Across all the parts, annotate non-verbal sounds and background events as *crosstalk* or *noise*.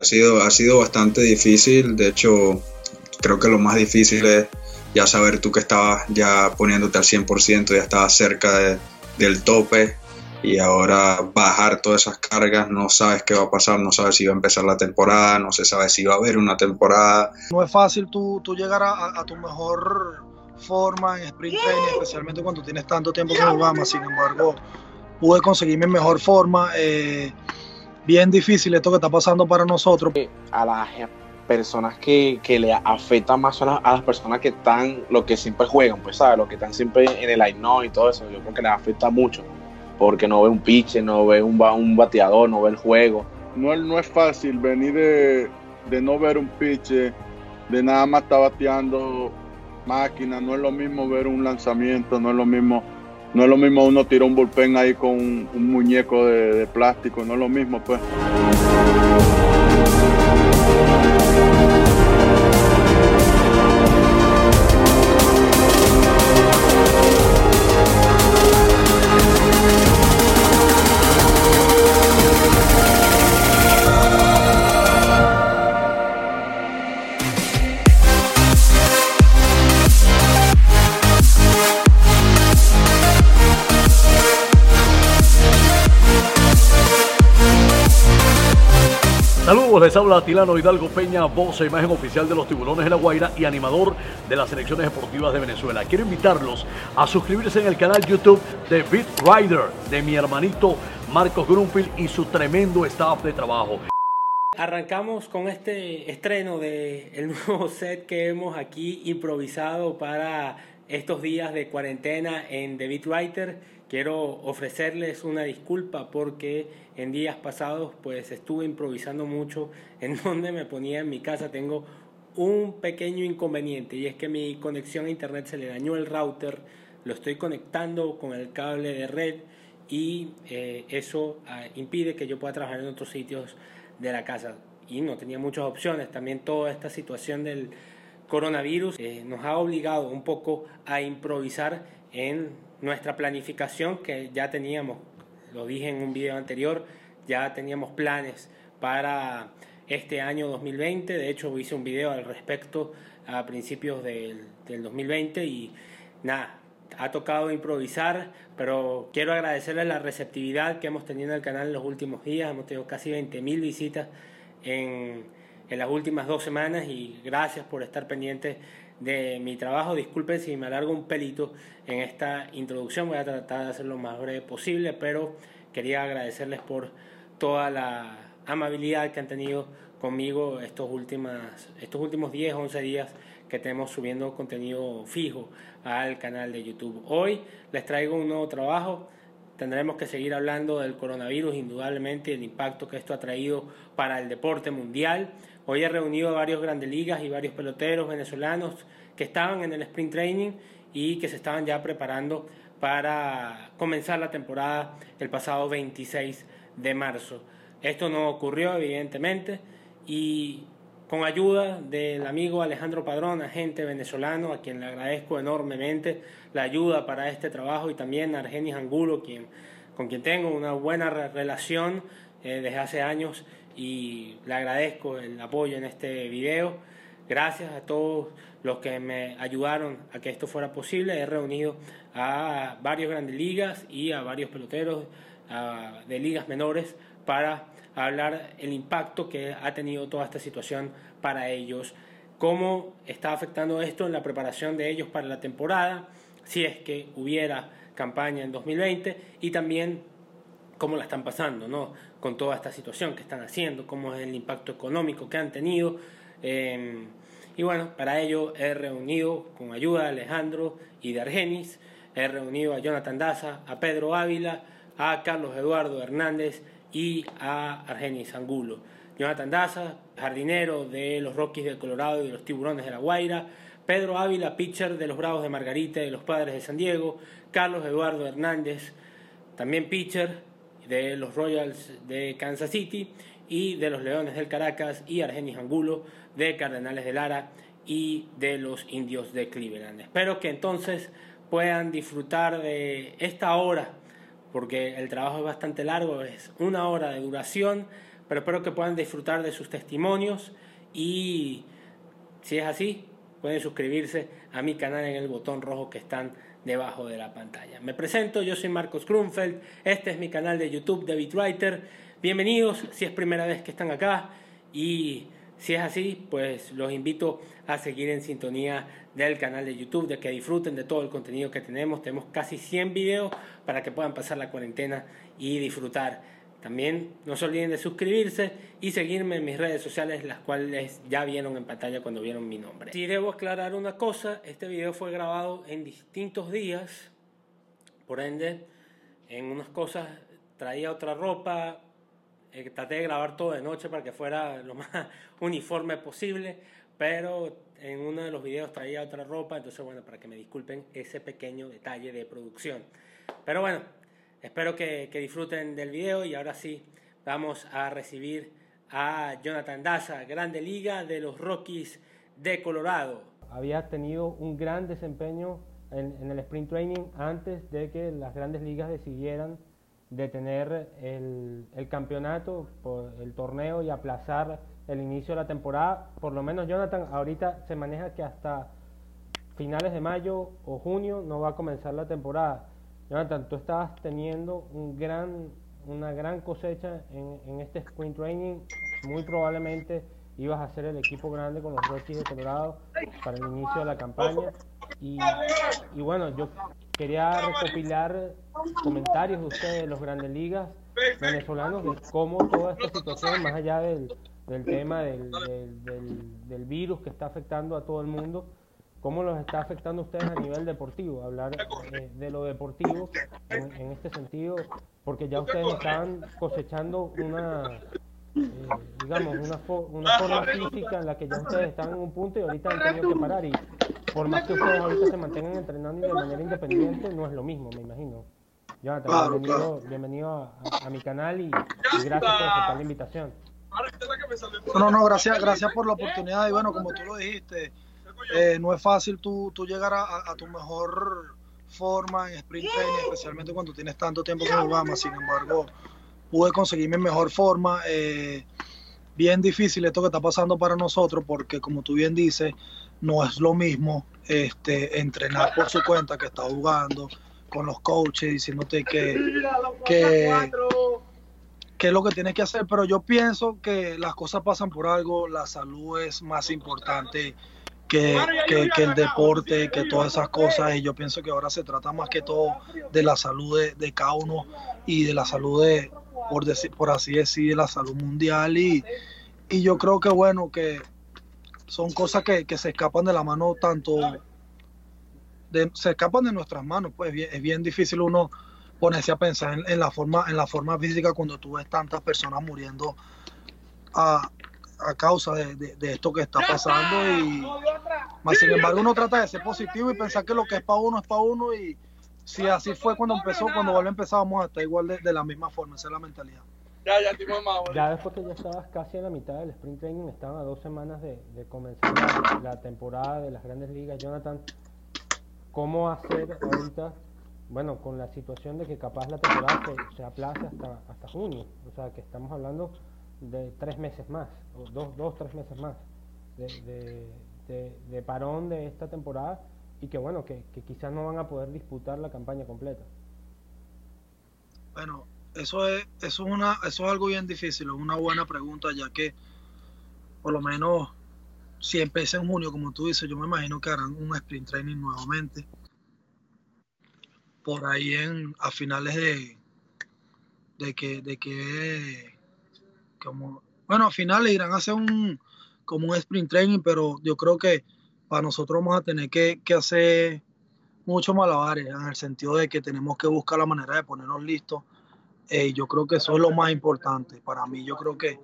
Ha sido, ha sido bastante difícil, de hecho creo que lo más difícil es ya saber tú que estabas ya poniéndote al 100%, ya estabas cerca del tope y ahora bajar todas esas cargas, no sabes qué va a pasar, no sabes si va a empezar la temporada, no se sabe si va a haber una temporada. No es fácil tú, tú llegar a, tu mejor forma en sprint training, especialmente cuando tienes tanto tiempo con Obama, sin embargo pude conseguir mi mejor forma. Eh, bien difícil esto que está pasando para nosotros. A las personas que, que le afectan más son a, las personas que están, lo que siempre juegan, pues, ¿sabes? Los que están siempre en el line y todo eso, yo creo que les afecta mucho porque no ve un pitcher, no ve un, un bateador, no ve el juego. No, no es fácil venir de, no ver un pitcher, de nada más estar bateando máquina, no es lo mismo ver un lanzamiento, no es lo mismo, no es lo mismo uno tirar un bullpen ahí con un, muñeco de, de plástico, no es lo mismo pues. Les habla Tilano Hidalgo Peña, voz e imagen oficial de los tiburones de La Guaira y animador de las selecciones deportivas de Venezuela. Quiero invitarlos a suscribirse en el canal YouTube de Beat Rider, de mi hermanito Marcos Grunfield y su tremendo staff de trabajo. Arrancamos con este estreno del el nuevo set que hemos aquí improvisado para estos días de cuarentena en The Beat Writer Quiero ofrecerles una disculpa porque en días pasados pues estuve improvisando mucho *laughs* en donde me ponía en mi casa. Tengo un pequeño inconveniente y es que mi conexión a internet se le dañó el router. Lo estoy conectando con el cable de red y eh, eso ah, impide que yo pueda trabajar en otros sitios de la casa. Y no tenía muchas opciones. También toda esta situación del coronavirus eh, nos ha obligado un poco a improvisar en nuestra planificación que ya teníamos, lo dije en un video anterior, ya teníamos planes para este año 2020. De hecho, hice un video al respecto a principios del, del 2020 y nada, ha tocado improvisar, pero quiero agradecerles la receptividad que hemos tenido en el canal en los últimos días. Hemos tenido casi 20.000 visitas en, en las últimas dos semanas y gracias por estar pendientes de mi trabajo. Disculpen si me alargo un pelito en esta introducción, voy a tratar de hacerlo lo más breve posible, pero quería agradecerles por toda la amabilidad que han tenido conmigo estos, últimas, estos últimos 10, 11 días que tenemos subiendo contenido fijo al canal de YouTube. Hoy les traigo un nuevo trabajo. Tendremos que seguir hablando del coronavirus, indudablemente, y el impacto que esto ha traído para el deporte mundial. Hoy he reunido a varios grandes ligas y varios peloteros venezolanos que estaban en el sprint training y que se estaban ya preparando para comenzar la temporada el pasado 26 de marzo. Esto no ocurrió evidentemente y con ayuda del amigo Alejandro Padrón, agente venezolano, a quien le agradezco enormemente la ayuda para este trabajo y también a Argenis Angulo, quien, con quien tengo una buena relación eh, desde hace años y le agradezco el apoyo en este video. Gracias a todos los que me ayudaron a que esto fuera posible. He reunido a varios grandes ligas y a varios peloteros de ligas menores para hablar el impacto que ha tenido toda esta situación para ellos, cómo está afectando esto en la preparación de ellos para la temporada, si es que hubiera campaña en 2020 y también cómo la están pasando, ¿no? Con toda esta situación que están haciendo, cómo es el impacto económico que han tenido. Em, y bueno, para ello he reunido con ayuda de Alejandro y de Argenis, he reunido a Jonathan Daza, a Pedro Ávila, a Carlos Eduardo Hernández y a Argenis Angulo. Jonathan Daza, jardinero de los Rockies del Colorado y de los Tiburones de la Guaira, Pedro Ávila, pitcher de los Bravos de Margarita y de los Padres de San Diego, Carlos Eduardo Hernández, también pitcher de los Royals de Kansas City y de los Leones del Caracas y Argenis Angulo de Cardenales de Lara y de los Indios de Cleveland. Espero que entonces puedan disfrutar de esta hora porque el trabajo es bastante largo, es una hora de duración pero espero que puedan disfrutar de sus testimonios y si es así, pueden suscribirse a mi canal en el botón rojo que están debajo de la pantalla. Me presento, yo soy Marcos Grunfeld, este es mi canal de YouTube de Writer. Bienvenidos si es primera vez que están acá y si es así, pues los invito a seguir en sintonía del canal de YouTube, de que disfruten de todo el contenido que tenemos. Tenemos casi 100 videos para que puedan pasar la cuarentena y disfrutar. También no se olviden de suscribirse y seguirme en mis redes sociales, las cuales ya vieron en pantalla cuando vieron mi nombre. Si debo aclarar una cosa, este video fue grabado en distintos días, por ende, en unas cosas traía otra ropa, eh, traté de grabar todo de noche para que fuera lo más *laughs* uniforme posible, pero en uno de los videos traía otra ropa, entonces bueno, para que me disculpen ese pequeño detalle de producción. Pero bueno, espero que, que disfruten del video y ahora sí vamos a recibir a Jonathan Daza, Grande Liga de los Rockies de Colorado. Había tenido un gran desempeño en, en el sprint training antes de que las grandes ligas decidieran detener el, el campeonato, por el torneo y aplazar el inicio de la temporada. Por lo menos Jonathan, ahorita se maneja que hasta finales de mayo o junio no va a comenzar la temporada. Jonathan, tú estabas teniendo un gran, una gran cosecha en, en este sprint training. Muy probablemente ibas a ser el equipo grande con los Rockies de Colorado para el inicio de la campaña. Y, bueno, yo quería recopilar comentarios de ustedes, de los grandes ligas venezolanos, de cómo toda esta situación, más allá del, del tema del, del, virus que está afectando a todo el mundo, cómo los está afectando a ustedes a nivel deportivo, hablar eh, de lo deportivo en, en, este sentido, porque ya ustedes están cosechando una, eh, digamos, una, una forma física en la que ya ustedes están en un punto y ahorita han tenido que parar. Y por más que ustedes ahorita se mantengan entrenando y de manera independiente, no es lo mismo, me imagino. Jonathan, claro, bienvenido, claro. bienvenido a, a, mi canal y, y gracias por aceptar la invitación. No, no, gracias, gracias por la oportunidad y bueno, como tú lo dijiste, eh, no es fácil tú, tú llegar a, a, tu mejor forma en sprint training, especialmente cuando tienes tanto tiempo que Obama, sin embargo, pude conseguir mi mejor forma. Eh, bien difícil esto que está pasando para nosotros porque como tú bien dices, no es lo mismo este, entrenar por su cuenta que está jugando con los coaches diciéndote que, que, que es lo que tienes que hacer, pero yo pienso que las cosas pasan por algo, la salud es más importante que, que, que, el deporte, que todas esas cosas. Y yo pienso que ahora se trata más que todo de la salud de, de cada uno y de la salud de, por, decir, por así decir, de la salud mundial. Y, y yo creo que bueno, que son cosas que, que se escapan de la mano tanto, de, se escapan de nuestras manos. Pues bien, es bien difícil uno ponerse a pensar en, en, la forma, en la forma física cuando tú ves tantas personas muriendo a, a causa de, de, de, esto que está pasando y más sin embargo uno trata de ser positivo y pensar que lo que es para uno es para uno y si así fue cuando empezó, cuando empezar vamos a estar igual de, de la misma forma, esa es la mentalidad. Ya, ya, ya después que ya estabas casi en la mitad del sprint training, estaban a dos semanas de, de comenzar la, la, temporada de las grandes ligas. Jonathan, ¿cómo hacer ahorita, bueno, con la situación de que capaz la temporada se, se aplace hasta, hasta junio? O sea, que estamos hablando de tres meses más, o dos, dos tres meses más de, de, parón de esta temporada y que bueno, que, que, quizás no van a poder disputar la campaña completa. Bueno, eso es, eso es una, eso es algo bien difícil, es una buena pregunta, ya que por lo menos si empieza en junio, como tú dices, yo me imagino que harán un sprint training nuevamente. Por ahí en, a finales de, de que, de que bueno, al final le irán a hacer un, como un sprint training, pero yo creo que para nosotros vamos a tener que, que hacer muchos malabares, en el sentido de que tenemos que buscar la manera de ponernos listos. Eh, yo creo que eso es lo más importante para mí. Yo creo que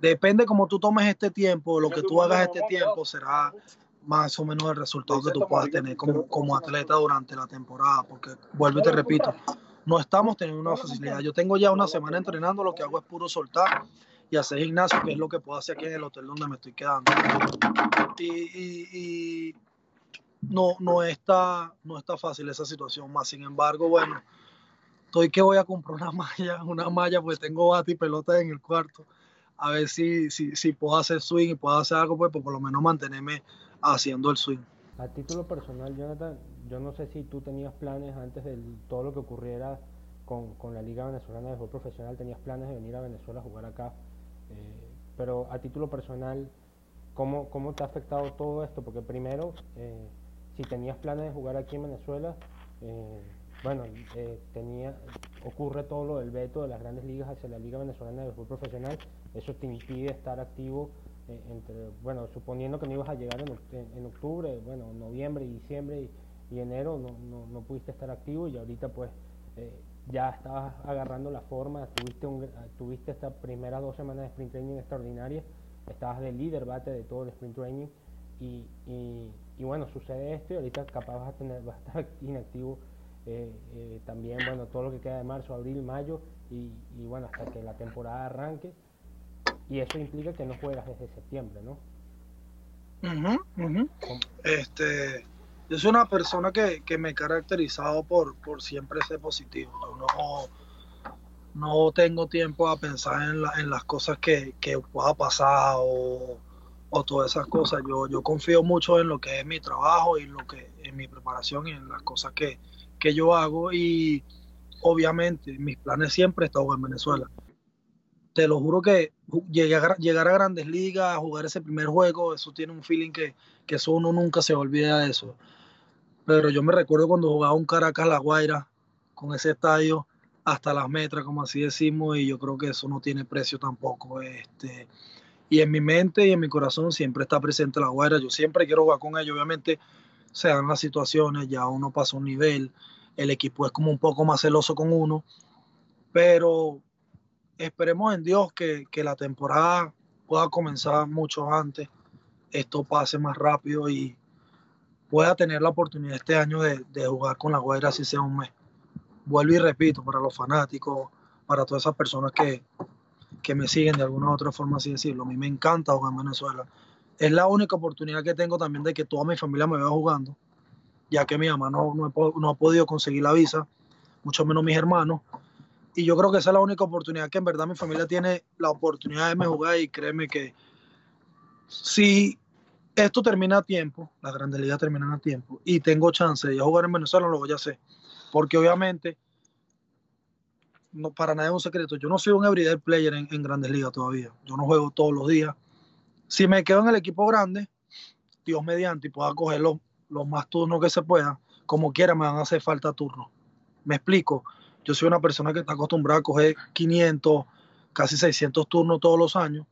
depende cómo tú tomes este tiempo, lo que tú hagas este tiempo será más o menos el resultado que tú puedas tener como, como atleta durante la temporada, porque vuelvo y te repito, no estamos teniendo una facilidad. Yo tengo ya una semana entrenando, lo que hago es puro soltar y hacer gimnasio, que es lo que puedo hacer aquí en el hotel donde me estoy quedando. Y, y, y no, no, está, no está fácil esa situación, más sin embargo, bueno, estoy que voy a comprar una *laughs* malla, una malla, pues tengo bate y pelota en el cuarto. a ver si, si, si puedo hacer swing y puedo hacer algo, pues, pues por lo menos mantenerme haciendo el swing. A título personal, Jonathan, yo no sé si tú tenías planes antes de todo lo que ocurriera con, con, la Liga Venezolana de Fútbol Profesional, tenías planes de venir a Venezuela a jugar acá, eh, pero a título personal, ¿cómo, ¿cómo te ha afectado todo esto? Porque primero, eh, si tenías planes de jugar aquí en Venezuela, eh, bueno, tenía, ocurre todo lo del veto de las grandes ligas hacia la Liga Venezolana de Fútbol Profesional, eso te impide estar activo eh, entre, bueno, suponiendo que no ibas a llegar en, octubre, bueno, noviembre, diciembre y, enero no, no, no, pudiste estar activo y ahorita pues eh, ya estabas agarrando la forma, tuviste, un, tuviste estas primeras dos semanas de sprint training extraordinarias, estabas de líder bate de todo el sprint training y, y, bueno, sucede esto y ahorita capaz vas a, tener, vas a estar *laughs* inactivo eh, también, bueno, todo lo que queda de marzo, abril, mayo y, y bueno, hasta que la temporada arranque y eso implica que no juegas desde septiembre, ¿no? Este, yo soy una persona que, me he caracterizado por, por siempre ser positivo. Yo no, no tengo tiempo a pensar en, en las cosas que, que pueda pasar o, todas esas cosas. Yo, yo confío mucho en lo que es mi trabajo y lo que en mi preparación y en las cosas que, que yo hago y obviamente mis planes siempre están en Venezuela te lo juro que llegar, a grandes ligas, jugar ese primer juego, eso tiene un feeling que, que eso uno nunca se olvida de eso. Pero yo me recuerdo cuando jugaba un Caracas La Guaira con ese estadio hasta las metras, como así decimos, y yo creo que eso no tiene precio tampoco. Este, y en mi mente y en mi corazón siempre está presente La Guaira. Yo siempre quiero jugar con ellos. Obviamente se dan las situaciones, ya uno pasa un nivel, el equipo es como un poco más celoso con uno, pero esperemos en Dios que, la temporada pueda comenzar mucho antes, esto pase más rápido y pueda tener la oportunidad este año de, jugar con la Guaira si sea un mes. Vuelvo y repito, para los fanáticos, para todas esas personas que, me siguen de alguna u otra forma, así decirlo. A mí me encanta jugar en Venezuela. Es la única oportunidad que tengo también de que toda mi familia me vea jugando, ya que mi mamá no, no ha podido conseguir la visa, mucho menos mis hermanos. Y yo creo que esa es la única oportunidad que en verdad mi familia tiene la oportunidad de me jugar y créeme que si esto termina a tiempo, las grandes ligas terminan a tiempo y tengo chance de jugar en Venezuela, lo voy a hacer. Porque obviamente, no, para nadie es un secreto, yo no soy un everyday player en, grandes ligas todavía. Yo no juego todos los días. Si me quedo en el equipo grande, Dios mediante, y pueda coger los, los más turnos que se puedan, como quiera me van a hacer falta turnos. Me explico yo soy una persona que está acostumbrada a coger 500, casi 600 turnos todos los años.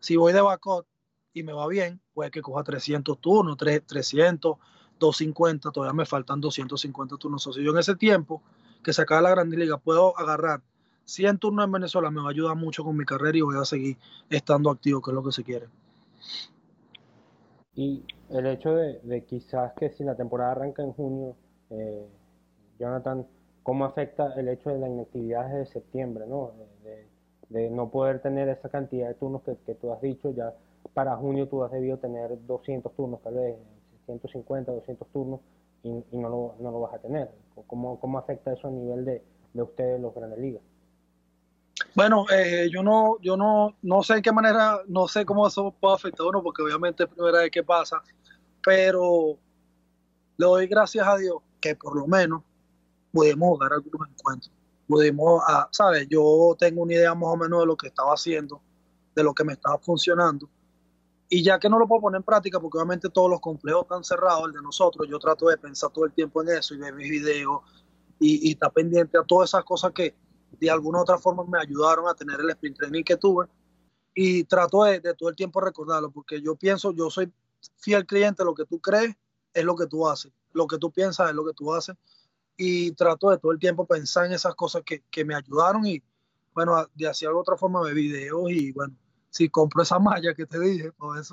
Si voy de backup y me va bien, puede que coja 300 turnos, 300, 250, todavía me faltan 250 turnos. O yo en ese tiempo que se acaba la Grande Liga puedo agarrar 100 turnos en Venezuela, me va a ayudar mucho con mi carrera y voy a seguir estando activo, que es lo que se quiere. Y el hecho de, quizás que si la temporada arranca en junio, eh, Jonathan, cómo afecta el hecho de la inactividad desde septiembre, ¿no? De, no poder tener esa cantidad de turnos que, que, tú has dicho, ya para junio tú has debido tener 200 turnos, tal vez 150, 200 turnos, y, no, lo, vas a tener. ¿Cómo, afecta eso a nivel de, de ustedes, los grandes ligas? Bueno, eh, yo no, yo no, no sé en qué manera, no sé cómo eso puede afectar a uno, porque obviamente es primera vez que pasa, pero le doy gracias a Dios que por lo menos pudimos jugar algunos encuentros. Pudimos, ah, ¿sabes? Yo tengo una idea más o menos de lo que estaba haciendo, de lo que me estaba funcionando. Y ya que no lo puedo poner en práctica, porque obviamente todos los complejos están cerrados, el de nosotros, yo trato de pensar todo el tiempo en eso y ver mis videos y, y estar pendiente a todas esas cosas que de alguna u otra forma me ayudaron a tener el sprint training que tuve. Y trato de, de todo el tiempo recordarlo, porque yo pienso, yo soy fiel cliente, lo que tú crees es lo que tú haces, lo que tú piensas es lo que tú haces y trato de todo el tiempo pensar en esas cosas que, que me ayudaron y bueno, de de otra forma de videos y bueno, si compro esa malla que te dije, pues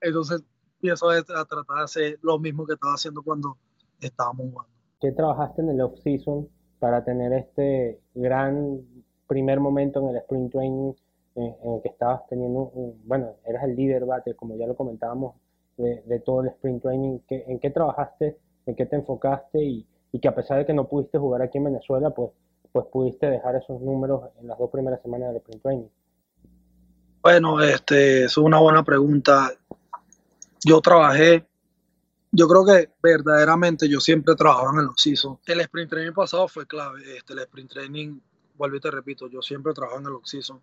entonces empiezo a, tratar de hacer lo mismo que estaba haciendo cuando estábamos jugando. ¿Qué trabajaste en el off-season para tener este gran primer momento en el sprint training en, el que estabas teniendo, bueno, eras el líder bate, como ya lo comentábamos, de, de todo el sprint training? ¿En qué trabajaste? ¿En qué te enfocaste? Y, y que a pesar de que no pudiste jugar aquí en Venezuela, pues, pues pudiste dejar esos números en las dos primeras semanas del sprint training. Bueno, este, es una buena pregunta. Yo trabajé, yo creo que verdaderamente yo siempre trabajaba en el oxiso. El sprint training pasado fue clave. Este, el sprint training, vuelvo y te repito, yo siempre trabajaba en el oxiso.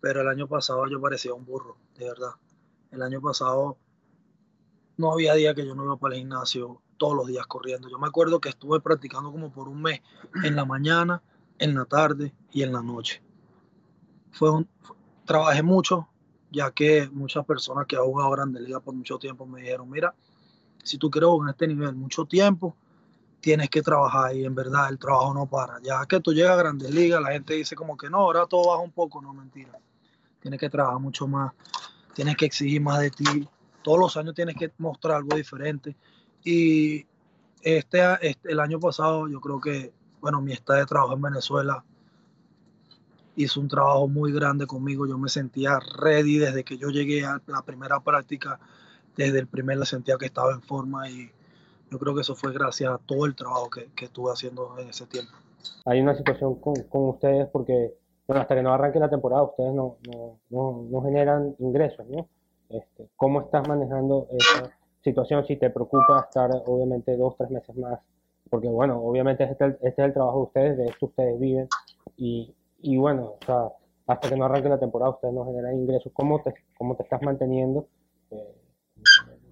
Pero el año pasado yo parecía un burro, de verdad. El año pasado no había día que yo no iba para el gimnasio todos los días corriendo. Yo me acuerdo que estuve practicando como por un mes en la mañana, en la tarde y en la noche. Fue un, trabajé mucho, ya que muchas personas que han jugado Grandes Ligas por mucho tiempo me dijeron, mira, si tú quieres jugar en este nivel mucho tiempo, tienes que trabajar y en verdad el trabajo no para. Ya que tú llegas a Grandes Ligas, la gente dice como que no, ahora todo baja un poco, no, mentira. Tienes que trabajar mucho más, tienes que exigir más de ti, todos los años tienes que mostrar algo diferente. Y este, este el año pasado yo creo que, bueno, mi estado de trabajo en Venezuela hizo un trabajo muy grande conmigo. Yo me sentía ready desde que yo llegué a la primera práctica. Desde el primer la sentía que estaba en forma y yo creo que eso fue gracias a todo el trabajo que, que estuve haciendo en ese tiempo. Hay una situación con, con, ustedes porque, bueno, hasta que no arranque la temporada, ustedes no, no, no, generan ingresos, ¿no? Este, ¿Cómo estás manejando esa situación? Si te preocupa estar, obviamente, dos, tres meses más, porque, bueno, obviamente este, este es el trabajo de ustedes, de esto ustedes viven y, y bueno, o sea, hasta que no arranque la temporada ustedes no generan ingresos. ¿Cómo te, cómo te estás manteniendo? Eh,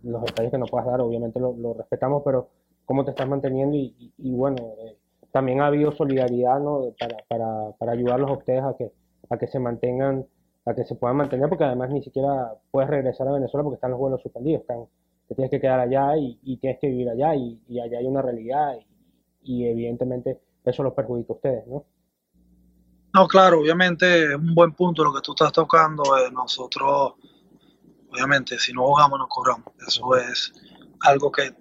los detalles que no puedas dar, obviamente lo, respetamos, pero ¿cómo te estás manteniendo? Y, y, bueno, eh, también ha habido solidaridad ¿no? para, para, para ayudarlos a ustedes a que, a que se mantengan, a que se puedan mantener, porque además ni siquiera puedes regresar a Venezuela porque están los vuelos suspendidos, están, te tienes que quedar allá y, tienes que vivir allá y, allá hay una realidad y, evidentemente eso los perjudica a ustedes, ¿no? No, claro, obviamente es un buen punto lo que tú estás tocando. Eh, nosotros, obviamente, si no jugamos, no cobramos. Eso es algo que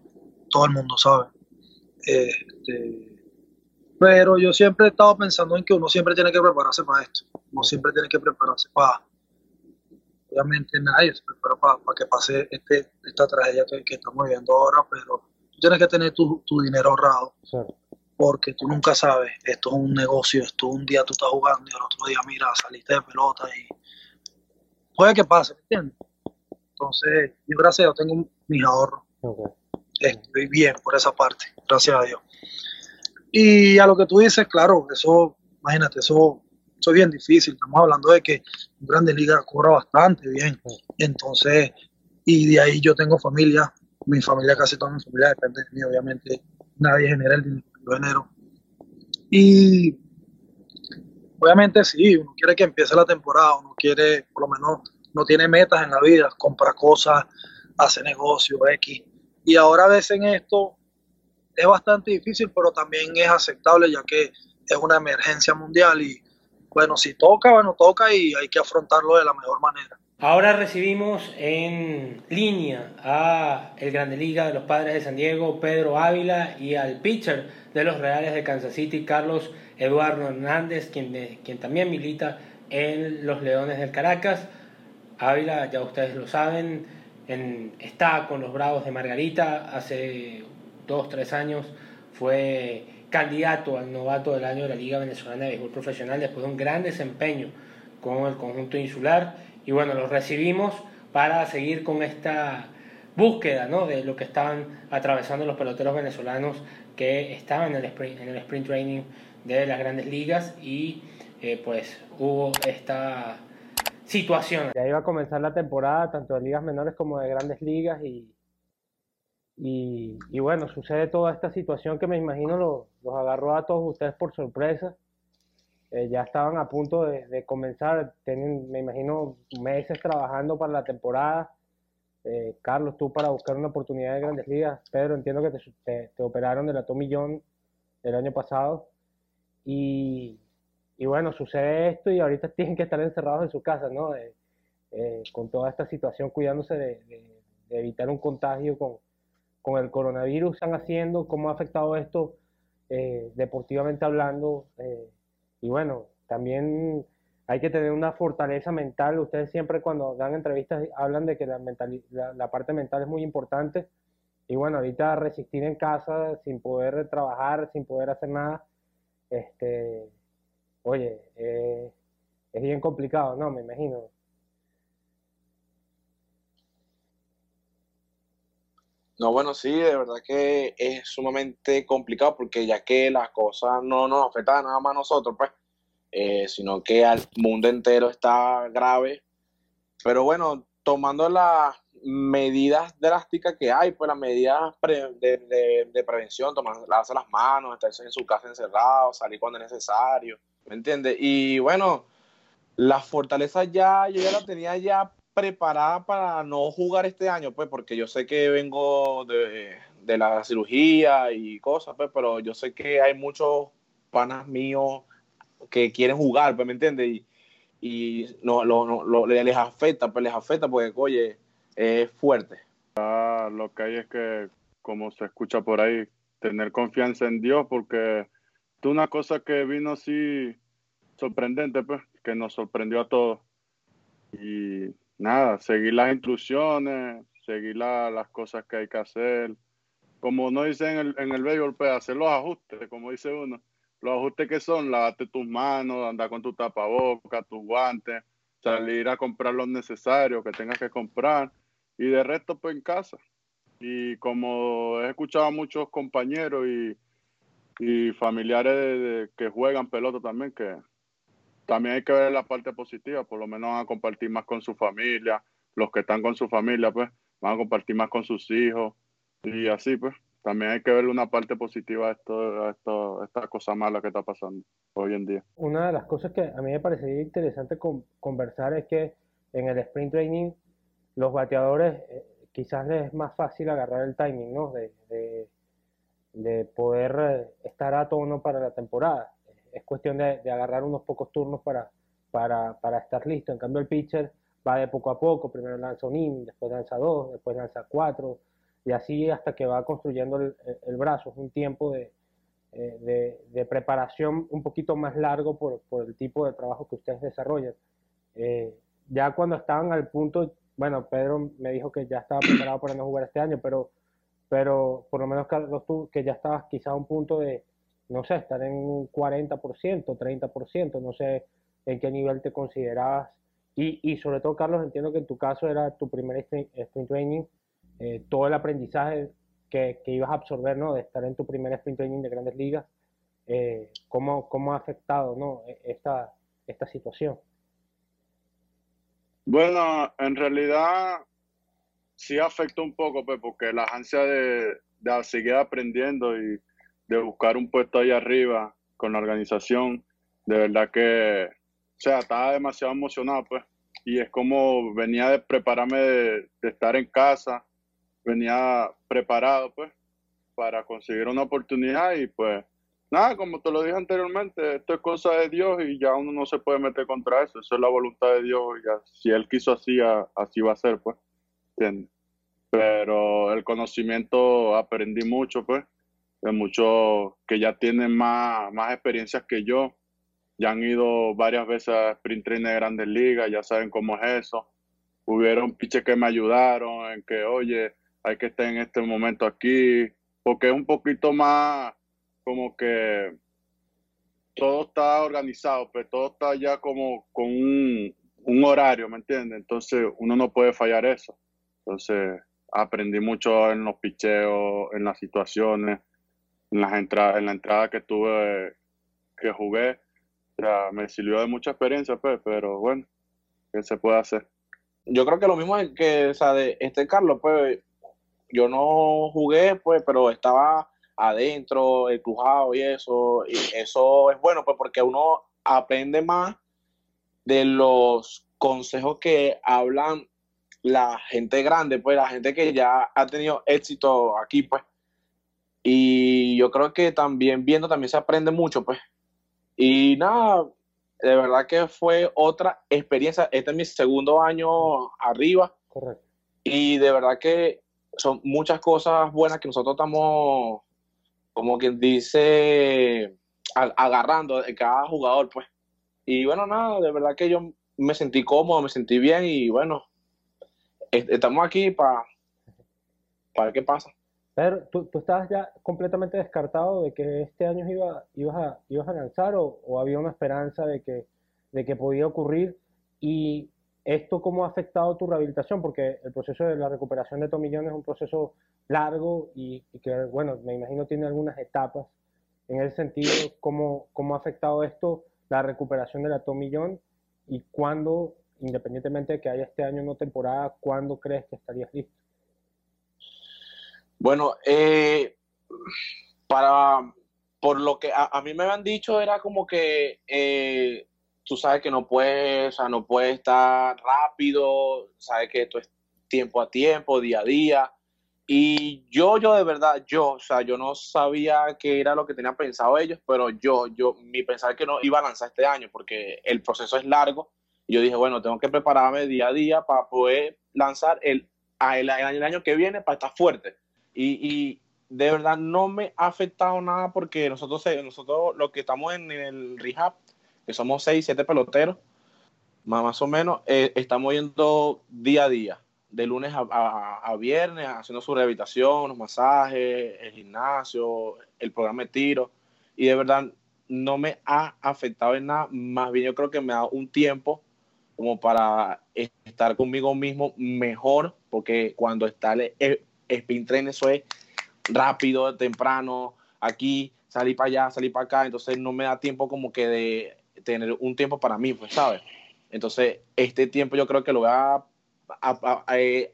todo el mundo sabe. Este, pero yo siempre he estado pensando en que uno siempre tiene que prepararse para esto. Uno siempre tiene que prepararse para. Obviamente nadie se prepara para, que pase este, esta tragedia que, estamos viviendo ahora, pero tú tienes que tener tu, dinero ahorrado porque tú nunca sabes, esto es un negocio, esto un día tú estás jugando y al otro día, mira, saliste de pelota y puede que pase, ¿me entiendes? Entonces, yo gracias a Dios tengo mis ahorros. Estoy bien por esa parte, gracias a Dios. Y a lo que tú dices, claro, eso, imagínate, eso es bien difícil. Estamos hablando de que en Grandes Ligas cobra bastante bien. Entonces, y de ahí yo tengo familia, mi familia, casi toda mi familia depende de mí, obviamente nadie genera el dinero de enero. Y obviamente sí, uno quiere que empiece la temporada, uno quiere, por lo menos, no tiene metas en la vida, compra cosas, hace negocio, X. Y ahora a veces en esto es bastante difícil, pero también es aceptable ya que es una emergencia mundial y bueno, si toca, bueno, toca y hay que afrontarlo de la mejor manera. Ahora recibimos en línea a el Grande Liga de los Padres de San Diego, Pedro Ávila, y al pitcher de los Reales de Kansas City, Carlos Eduardo Hernández, quien, quien también milita en los Leones del Caracas. Ávila, ya ustedes lo saben, está con los Bravos de Margarita. Hace dos, tres años fue candidato al novato del año de la Liga Venezolana de Béisbol Profesional después de un gran desempeño con el conjunto insular. Y bueno, los recibimos para seguir con esta búsqueda ¿no? de lo que estaban atravesando los peloteros venezolanos que estaban en el sprint, en el sprint training de las grandes ligas y eh, pues hubo esta situación. Ya iba a comenzar la temporada tanto de ligas menores como de grandes ligas y, y, y bueno, sucede toda esta situación que me imagino los, los agarró a todos ustedes por sorpresa. Eh, ya estaban a punto de, de comenzar, tienen, me imagino, meses trabajando para la temporada eh, Carlos, tú para buscar una oportunidad de grandes ligas. Pedro, entiendo que te, te, operaron de la Tomillón el año pasado. Y, y, bueno, sucede esto y ahorita *laughs* tienen que estar encerrados en su casa, ¿no? Eh, con toda esta situación, cuidándose de, evitar un contagio con, con, el coronavirus. ¿Están haciendo? ¿Cómo ha afectado esto deportivamente hablando? y bueno, también hay que tener una fortaleza mental. Ustedes siempre cuando dan entrevistas hablan de que la, la, parte mental es muy importante. Y bueno, ahorita resistir en casa sin poder trabajar, sin poder hacer nada, este, oye, eh, es bien complicado, ¿no? Me imagino. No, bueno, sí, de verdad que es sumamente complicado porque ya que las cosas no nos afectan nada más a nosotros, pues, eh, sino que al mundo entero está grave. Pero bueno, tomando las medidas drásticas que hay, pues las medidas de, de, prevención, tomar, lavarse las manos, estar en su casa encerrado, salir cuando es necesario, ¿me entiendes? Y bueno, las fortalezas ya, yo ya las tenía ya preparada para no jugar este año, pues, porque yo sé que vengo de, de la cirugía y cosas, pues, pero yo sé que hay muchos panas míos que quieren jugar, pues, ¿me entiendes? Y, y no, lo, lo, les afecta, pues les afecta porque, oye, es fuerte. Ah, lo que hay es que, como se escucha por ahí, tener confianza en Dios, porque tú una cosa que vino así sorprendente, pues, que nos sorprendió a todos. Y nada, seguir las instrucciones, seguir las cosas que hay que hacer. Como no dice en el, en el béisbol, pues, hacer los ajustes, como dice uno. Los ajustes que son, lavarte tus manos, andar con tu tapabocas, tus guantes, salir a comprar lo necesario que tengas que comprar y de resto pues en casa. Y como he escuchado a muchos compañeros y, familiares que juegan pelota también, que también hay que ver la parte positiva, por lo menos van a compartir más con su familia, los que están con su familia pues van a compartir más con sus hijos y así pues también hay que ver una parte positiva a, esto, a, esto, esta cosa mala que está pasando hoy en día. Una de las cosas que a mí me parecería interesante conversar es que en el sprint training los bateadores eh, quizás les es más fácil agarrar el timing, ¿no? De, de, poder eh, estar a tono para la temporada. Es cuestión de, agarrar unos pocos turnos para, para, para, estar listo. En cambio, el pitcher va de poco a poco. Primero lanza un inning, después lanza dos, después lanza cuatro, y así hasta que va construyendo el, el brazo. Es un tiempo de, eh, de, preparación un poquito más largo por, por, el tipo de trabajo que ustedes desarrollan. ya cuando estaban al punto bueno, Pedro me dijo que ya estaba preparado para no jugar este año, pero, pero por lo menos Carlos tú, que ya estabas quizá a un punto de, no sé, estar en un 40%, 30%, no sé en qué nivel te considerabas. Y, y sobre todo, Carlos, entiendo que en tu caso era tu primer sprint training, eh, todo el aprendizaje que, que, ibas a absorber, ¿no? De estar en tu primer sprint training de grandes ligas, eh, ¿cómo, ¿cómo, ha afectado, ¿no? E, esta, esta situación? Bueno, en realidad sí afectó un poco, pues, porque la ansia de, seguir aprendiendo y de buscar un puesto ahí arriba con la organización, de verdad que, o sea, estaba demasiado emocionado, pues, y es como venía de prepararme de, estar en casa, venía preparado, pues, para conseguir una oportunidad y pues nada, como te lo dije anteriormente, esto es cosa de Dios y ya uno no se puede meter contra eso. Eso es la voluntad de Dios ya, si Él quiso así, así va a ser, pues. ¿Entiendes? Pero el conocimiento aprendí mucho, pues, de muchos que ya tienen más, más experiencias que yo. Ya han ido varias veces a sprint training de grandes ligas, ya saben cómo es eso. Hubieron piches que me ayudaron en que, oye, hay que estar en este momento aquí, porque es un poquito más como que todo está organizado, pero pues, todo está ya como con un, horario, ¿me entiendes? Entonces uno no puede fallar eso. Entonces aprendí mucho en los picheos, en las situaciones, en las entradas, en la entrada que tuve, que jugué. O sea, me sirvió de mucha experiencia, pues, pero bueno, ¿qué se puede hacer? Yo creo que lo mismo es que, o sea, de este Carlos, pues, yo no jugué, pues, pero estaba adentro, el crujado y eso, y eso es bueno, pues porque uno aprende más de los consejos que hablan la gente grande, pues la gente que ya ha tenido éxito aquí, pues. Y yo creo que también viendo también se aprende mucho, pues. Y nada, de verdad que fue otra experiencia. Este es mi segundo año arriba. Correcto. Y de verdad que son muchas cosas buenas que nosotros estamos como quien dice, agarrando de cada jugador, pues. Y bueno, nada, de verdad que yo me sentí cómodo, me sentí bien y bueno, estamos aquí para para ver qué pasa. Pero ¿tú, tú estabas ya completamente descartado de que este año iba, ibas, a, ibas a lanzar o, había una esperanza de que, podía ocurrir. Y ¿esto cómo ha afectado tu rehabilitación? Porque el proceso de la recuperación de tomillón es un proceso largo y, que, bueno, me imagino tiene algunas etapas. En ese sentido, ¿cómo, cómo ha afectado esto la recuperación de la tomillón y cuándo, independientemente de que haya este año una temporada, cuándo crees que estarías listo? Bueno, eh, para por lo que a, mí me habían dicho era como que eh, tú sabes que no puedes, o sea, no puedes estar rápido, sabes que esto es tiempo a tiempo, día a día. Y yo, yo de verdad, yo, o sea, yo no sabía qué era lo que tenían pensado ellos, pero yo, yo, mi pensar que no iba a lanzar este año porque el proceso es largo. Y yo dije, bueno, tengo que prepararme día a día para poder lanzar el, el, el año que viene para estar fuerte. Y, de verdad no me ha afectado nada porque nosotros, nosotros lo que estamos en el rehab, que somos seis, siete peloteros, más, o menos, eh, estamos yendo día a día, de lunes a, viernes, haciendo su rehabilitación, los masajes, el gimnasio, el programa de tiro, y de verdad no me ha afectado en nada, más bien yo creo que me ha dado un tiempo como para estar conmigo mismo mejor, porque cuando está el, spin train, eso es rápido, temprano, aquí, salir para allá, salir para acá, entonces no me da tiempo como que de tener un tiempo para mí, pues, ¿sabes? Entonces, este tiempo yo creo que lo voy a, eh,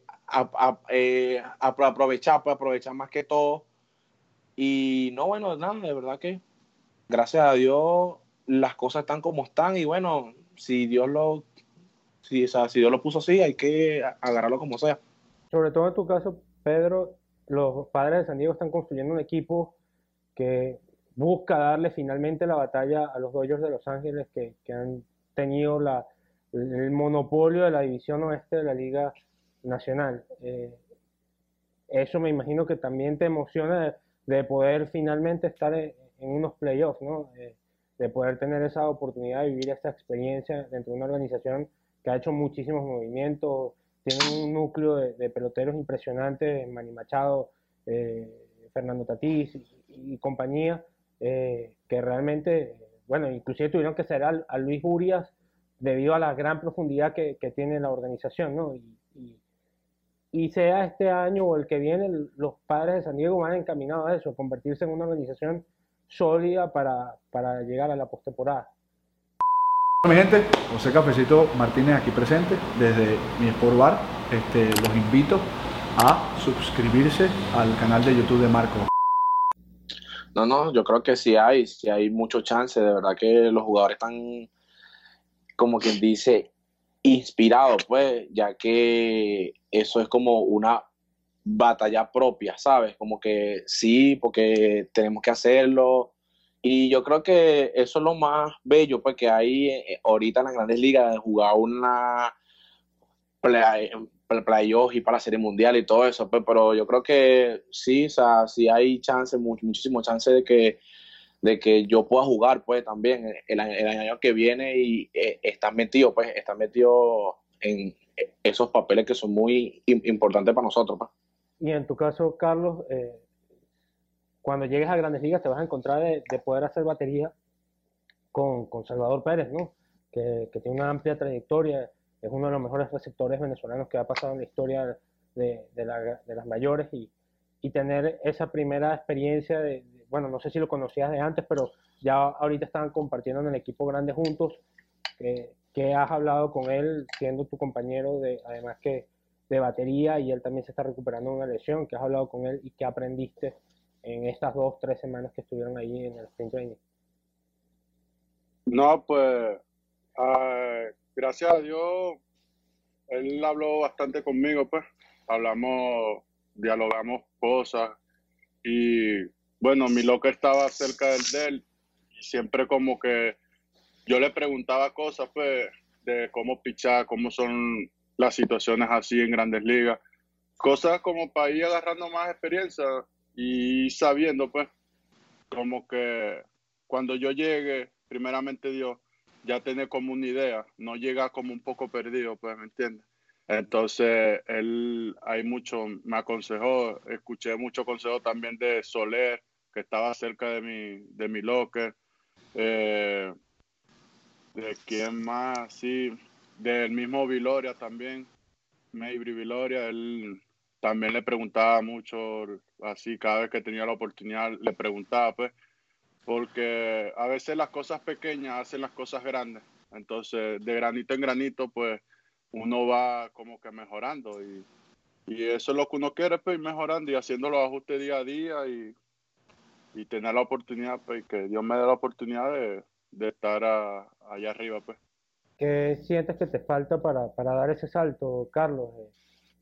eh, aprovechar, pues aprovechar más que todo. Y no, bueno, nada, de verdad que gracias a Dios las cosas están como están y bueno, si Dios lo, si, si Dios lo puso así, hay que agarrarlo como sea. Sobre todo en tu caso, Pedro, los padres de San Diego están construyendo un equipo que busca darle finalmente la batalla a los Dodgers de Los Ángeles que, han tenido la, el monopolio de la división oeste de la Liga Nacional. Eh, eso me imagino que también te emociona de, poder finalmente estar en, unos playoffs, ¿no? Eh, de poder tener esa oportunidad de vivir esa experiencia dentro de una organización que ha hecho muchísimos movimientos, tienen un núcleo de, peloteros impresionantes, Manny Machado, eh, Fernando Tatís y, compañía, eh, que realmente, bueno, inclusive tuvieron que ser a, Luis Urias debido a la gran profundidad que, tiene la organización, ¿no? Y, sea este año o el que viene, los padres de San Diego van encaminados a eso, convertirse en una organización sólida para, para llegar a la postemporada. Mi gente, José Cafecito Martínez aquí presente desde mi Sport Bar. Este, los invito a suscribirse al canal de YouTube de Marco. No, no, yo creo que sí hay, sí hay mucho chance. De verdad que los jugadores están, como quien dice, inspirados, pues, ya que eso es como una batalla propia, ¿sabes? Como que sí, porque tenemos que hacerlo y yo creo que eso es lo más bello, pues, hay eh, ahorita en las grandes ligas de jugar una play, playoff y para la serie mundial y todo eso, pues, pero yo creo que sí, o sea, sí hay chance, muchísimo chance de que, de que yo pueda jugar, pues, también el, año que viene y eh, estar metido, pues, estar metido en esos papeles que son muy importantes para nosotros, pues. Y en tu caso, Carlos, eh, cuando llegues a grandes ligas te vas a encontrar de, poder hacer batería con, con Salvador Pérez, ¿no? Que, que, tiene una amplia trayectoria, es uno de los mejores receptores venezolanos que ha pasado en la historia de, de, de las mayores y, y, tener esa primera experiencia de, bueno, no sé si lo conocías de antes, pero ya ahorita están compartiendo en el equipo grande juntos, que, que has hablado con él siendo tu compañero de, además que de batería y él también se está recuperando de una lesión, que has hablado con él y que aprendiste en estas dos, tres semanas que estuvieron ahí en el sprint training? No, pues gracias a Dios, él habló bastante conmigo, pues hablamos, dialogamos cosas y bueno, mi loco estaba cerca del de él y siempre como que yo le preguntaba cosas, pues, de cómo pichar, cómo son las situaciones así en grandes ligas, cosas como para ir agarrando más experiencia y sabiendo pues como que cuando yo llegue, primeramente Dios, ya tener como una idea, no llega como un poco perdido, pues, ¿me entiendes? Entonces, él hay mucho, me aconsejó, escuché mucho consejo también de Soler, que estaba cerca de mi, de mi locker. Eh, de quién más, sí, del mismo Viloria también, Maybury Viloria, él también le preguntaba mucho, así cada vez que tenía la oportunidad le preguntaba, pues, porque a veces las cosas pequeñas hacen las cosas grandes. Entonces, de granito en granito, pues, uno va como que mejorando y, y eso es lo que uno quiere, pues, ir mejorando y haciendo los ajustes día a día y, y tener la oportunidad, pues, que Dios me dé la oportunidad de, de estar a- allá arriba, pues. ¿Qué sientes que te falta para, para dar ese salto, Carlos?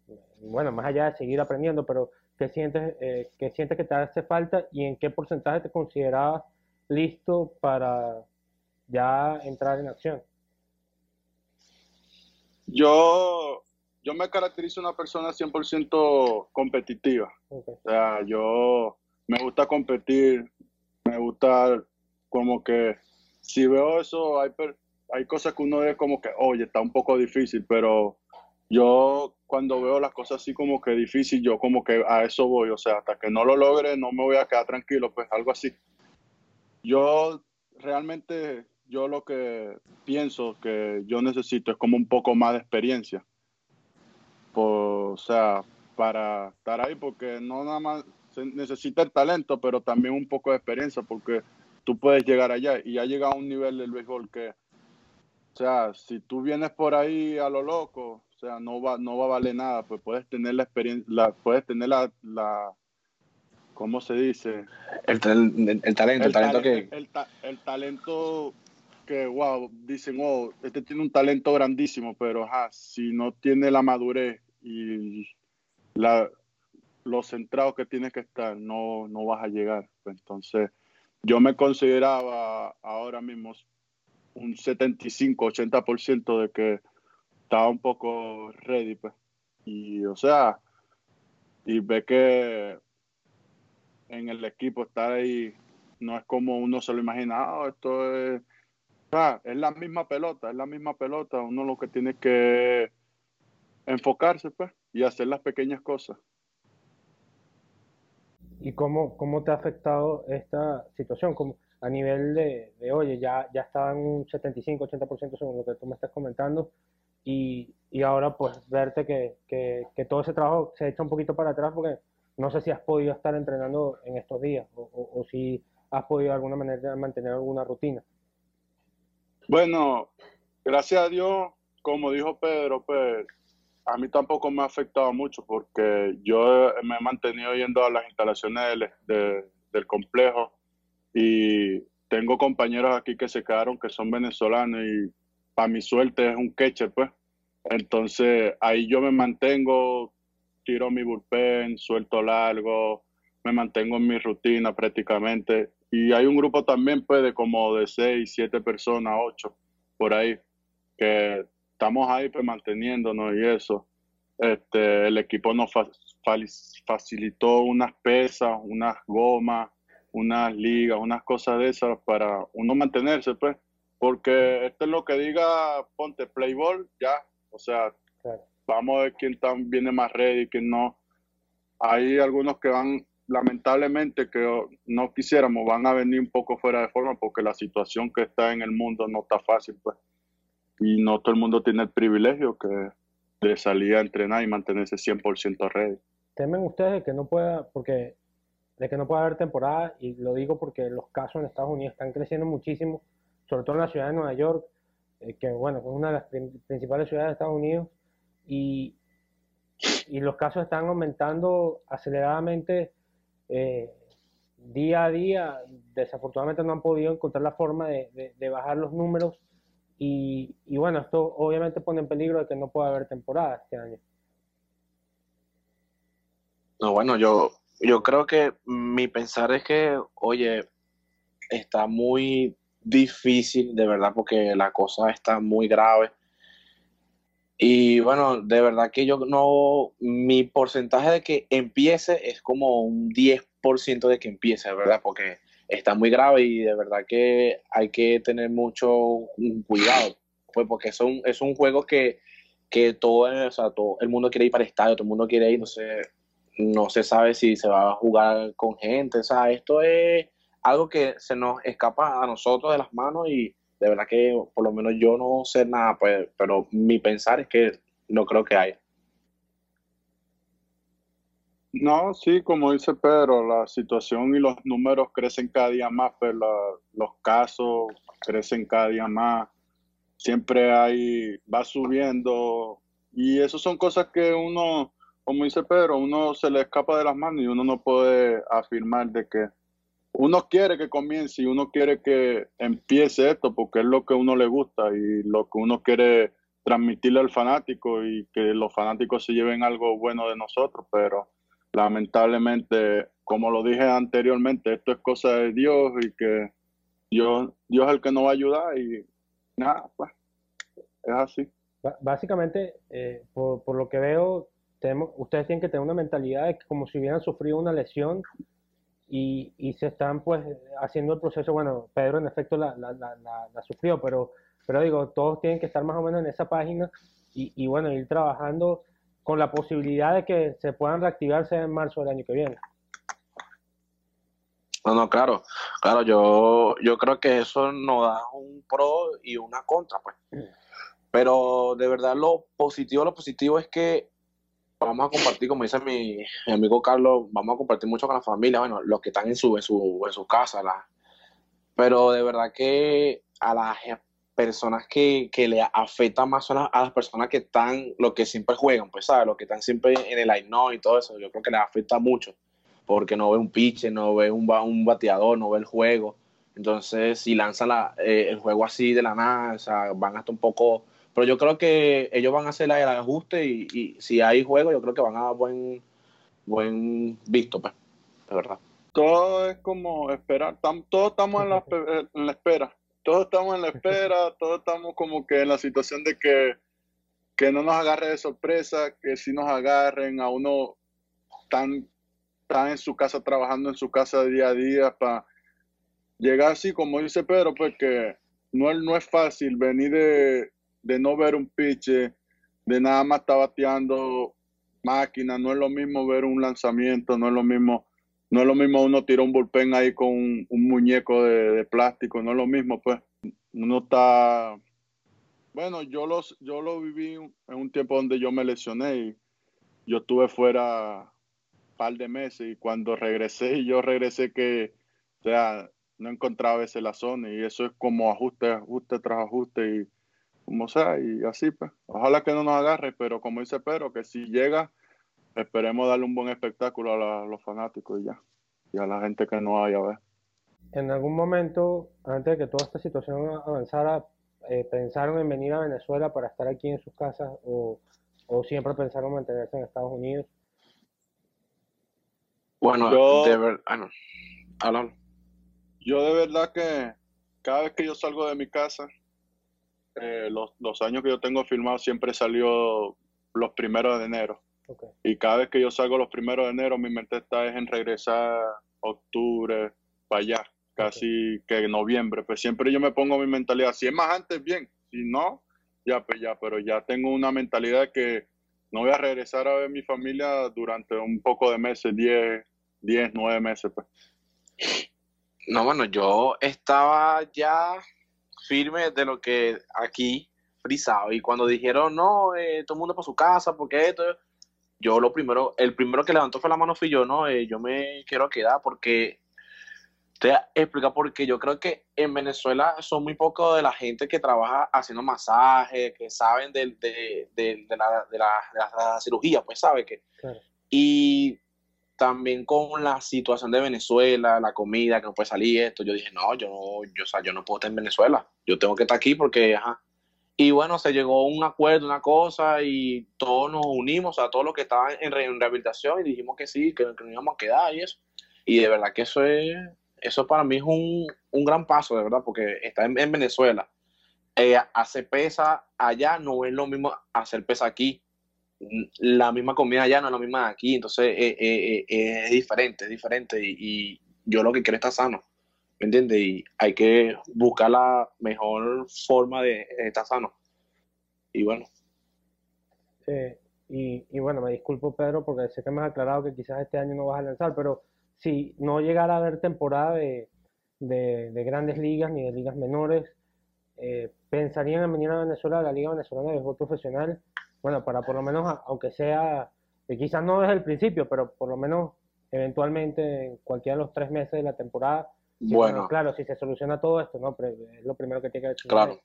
Eh, bueno, más allá de seguir aprendiendo, pero ¿qué sientes, eh, qué sientes que te hace falta y en qué porcentaje te considerabas listo para ya entrar en acción? Yo, yo me caracterizo una persona 100% competitiva. O sea, yo me gusta competir, me gusta como que si veo eso, hay, hay cosas que uno ve como que, oye, está un poco difícil, pero yo cuando veo las cosas así como que difícil, yo como que a eso voy, o sea, hasta que no lo logre, no me voy a quedar tranquilo, pues algo así. Yo realmente, yo lo que pienso que yo necesito es como un poco más de experiencia. Por- o sea, para estar ahí, porque no nada más se necesita el talento, pero también un poco de experiencia, porque tú puedes llegar allá y ya llega a un nivel del béisbol que, o sea, si tú vienes por ahí a lo loco, o sea, no va, no va a valer nada, pues puedes tener la experiencia, la, puedes tener la, la, ¿cómo se dice? El, tal- el talento, el, talento tale- que... el ta- el talento que, wow, dicen, oh, este tiene un talento grandísimo, pero ajá, si no tiene la madurez y la, lo centrado que tienes que estar, no, no vas a llegar. Pues, entonces, yo me consideraba ahora mismo un 75-80% de que estaba un poco ready, pues. Y, o sea, y ve que en el equipo estar ahí no es como uno se lo imagina, "Ah, esto es, o sea, es la misma pelota, es la misma pelota, uno lo que tiene que enfocarse pues y hacer las pequeñas cosas. ¿Y cómo, cómo te ha afectado esta situación? Como a nivel de, de, oye, ya, ya estaba en un 75-80% según lo que tú me estás comentando, y, y ahora pues verte que, que, que todo ese trabajo se echa un poquito para atrás porque no sé si has podido estar entrenando en estos días o, o- o si has podido de alguna manera mantener alguna rutina. Bueno, gracias a Dios, como dijo Pedro, pues a mí tampoco me ha afectado mucho porque yo me he mantenido yendo a las instalaciones del, de- del complejo y tengo compañeros aquí que se quedaron que son venezolanos y para mi suerte es un catcher, pues. Entonces ahí yo me mantengo, tiro mi bullpen, suelto largo, me mantengo en mi rutina prácticamente. Y hay un grupo también, pues, de como de seis, siete personas, ocho, por ahí, que estamos ahí, pues, manteniéndonos y eso. Este, el equipo nos facilitó unas pesas, unas gomas, unas ligas, unas cosas de esas para uno mantenerse, pues, porque esto es lo que diga, ponte play ball, ya, o sea, Claro. vamos a ver quién está- viene más ready, quién no. Hay algunos que van, lamentablemente, que no quisiéramos, van a venir un poco fuera de forma porque la situación que está en el mundo no está fácil, pues. Y no todo el mundo tiene el privilegio que de salir a entrenar y mantenerse 100% ready. ¿Temen ustedes de que no pueda, porque de que no pueda haber temporada? Y lo digo porque los casos en Estados Unidos están creciendo muchísimo, sobre todo en la ciudad de Nueva York, eh, que bueno, es una de las prin- principales ciudades de Estados Unidos, y, y los casos están aumentando aceleradamente eh, día a día. Desafortunadamente no han podido encontrar la forma de, de- de bajar los números. Y, y bueno, esto obviamente pone en peligro de que no pueda haber temporada este año. No, bueno, yo, yo creo que mi pensar es que, oye, está muy difícil, de verdad, porque la cosa está muy grave. Y bueno, de verdad que yo no, mi porcentaje de que empiece es como un 10% de que empiece, verdad, porque está muy grave y de verdad que hay que tener mucho cuidado, pues porque es un, es un juego que, que todo, o sea, todo el mundo quiere ir para el estadio, todo el mundo quiere ir, no sé, no se sabe si se va a jugar con gente, o sea, esto es algo que se nos escapa a nosotros de las manos y, De verdad que por lo menos yo no sé nada, pues, pero mi pensar es que no creo que haya. No, sí, como dice Pedro, la situación y los números crecen cada día más, pero pues, los casos crecen cada día más. Siempre hay, va subiendo. Y eso son cosas que uno, como dice Pedro, uno se le escapa de las manos y uno no puede afirmar de que uno quiere que comience y uno quiere que empiece esto porque es lo que uno le gusta y lo que uno quiere transmitirle al fanático y que los fanáticos se lleven algo bueno de nosotros, pero lamentablemente, como lo dije anteriormente, esto es cosa de Dios y que Dios, Dios es el que nos va a ayudar y nada, pues es así. Básicamente, eh, por, por, lo que veo, tenemos, ustedes tienen que tener una mentalidad de que como si hubieran sufrido una lesión y, y se están pues haciendo el proceso, bueno, Pedro en efecto la, la, la, la, sufrió, pero, pero digo, todos tienen que estar más o menos en esa página y, y bueno, ir trabajando con la posibilidad de que se puedan reactivarse en marzo del año que viene. No, no, claro, claro, yo, yo creo que eso nos da un pro y una contra, pues. Pero de verdad lo positivo, lo positivo es que vamos a compartir, como dice mi, amigo Carlos, vamos a compartir mucho con la familia, bueno, los que están en su, en su, en su casa, la, pero de verdad que a la personas que, que le afectan más son a, las personas que están, lo que siempre juegan, pues, ¿sabes? Los que están siempre en el aino y todo eso. Yo creo que les afecta mucho porque no ve un pitcher, no ve un, un bateador, no ve el juego. Entonces, si lanzan la, eh, el juego así de la nada, o sea, van hasta un poco. Pero yo creo que ellos van a hacer el ajuste y, y si hay juego, yo creo que van a dar buen, buen visto, pues, de verdad. Todo es como esperar, todos estamos en la, *laughs* en la espera todos estamos en la espera, todos estamos como que en la situación de que, que no nos agarre de sorpresa, que si nos agarren a uno tan, tan en su casa, trabajando en su casa día a día, para llegar así, como dice Pedro, pues que no, no es fácil venir de, de no ver un pitch, de nada más estar bateando máquina, no es lo mismo ver un lanzamiento, no es lo mismo no es lo mismo uno tirar un bullpen ahí con un, muñeco de, plástico, no es lo mismo, pues. Uno está. Bueno, yo, los, yo lo viví en un tiempo donde yo me lesioné y yo estuve fuera un par de meses y cuando regresé, yo regresé que, o sea, no encontraba ese la zona y eso es como ajuste, ajuste tras ajuste y como sea, y así pues. Ojalá que no nos agarre, pero como dice Pedro, que si llega esperemos darle un buen espectáculo a, los fanáticos y ya, y a la gente que no vaya a ver. En algún momento, antes de que toda esta situación avanzara, eh, ¿pensaron en venir a Venezuela para estar aquí en sus casas o, siempre pensaron mantenerse en Estados Unidos? Bueno, yo, de verdad, ah, Yo de verdad que cada vez que yo salgo de mi casa, eh, los, los, años que yo tengo filmado siempre salió los primeros de enero. Y cada vez que yo salgo los primeros de enero, mi mente está es en regresar octubre, para allá, casi que noviembre. Pues siempre yo me pongo mi mentalidad, si es más antes, bien, si no, ya, pues ya, pero ya tengo una mentalidad que no voy a regresar a ver mi familia durante un poco de meses, 10, 10, 9 meses, pues. No, bueno, yo estaba ya firme de lo que aquí frisado y cuando dijeron, no, eh, todo el mundo para su casa, porque esto, yo lo primero, el primero que levantó fue la mano fui yo, ¿no? Eh, yo me quiero quedar porque te explica porque yo creo que en Venezuela son muy pocos de la gente que trabaja haciendo masajes, que saben de, de, de, de la, la, cirugía, pues sabe que. Y también con la situación de Venezuela, la comida, que no puede salir esto, yo dije, no, yo no, yo, o sea, yo no puedo estar en Venezuela, yo tengo que estar aquí porque, ajá, y bueno, se llegó a un acuerdo, una cosa, y todos nos unimos, a todos los que estaban en, rehabilitación, y dijimos que sí, que, nos íbamos a quedar y eso. Y de verdad que eso es, eso para mí es un, un gran paso, de verdad, porque está en, Venezuela. Eh, hacer pesa allá no es lo mismo hacer pesa aquí. La misma comida allá no es la misma aquí, entonces eh, eh, eh, es diferente, es diferente, y, yo lo que quiero es estar sano. ¿me entiendes? Y hay que buscar la mejor forma de estar sano. Y bueno. y, y, bueno, me disculpo Pedro porque sé que me has aclarado que quizás este año no vas a lanzar, pero si no llegara a haber temporada de, de, grandes ligas ni de ligas menores, eh, pensarían en venir a Venezuela, a la Liga Venezolana de Béisbol Profesional, bueno, para por lo menos, aunque sea, eh, quizás no desde el principio, pero por lo menos eventualmente en cualquiera de los tres meses de la temporada. Bueno, claro, si se soluciona todo esto, ¿no? Pero es lo primero que tiene que decir. claro.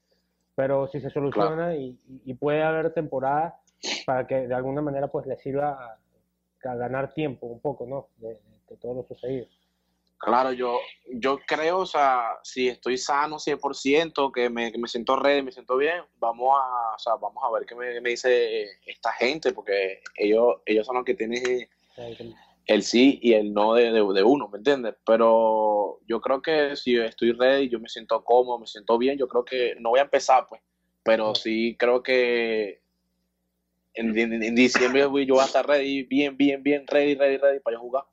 Pero si se soluciona y, y puede haber temporada para que de alguna manera pues le sirva a, a ganar tiempo un poco, ¿no? De, de todo lo sucedido. Claro, yo, yo creo, o sea, si estoy sano 100%, que me, que me siento ready, me siento bien, vamos a, o sea, vamos a ver qué me, me dice esta gente, porque ellos, ellos son los que tienen el sí y el no de, de, de, uno, ¿me entiendes? Pero yo creo que si estoy ready, yo me siento cómodo, me siento bien, yo creo que no voy a empezar, pues, pero sí creo que en, en, en diciembre yo voy a estar ready, bien, bien, bien, ready, ready, ready para yo jugar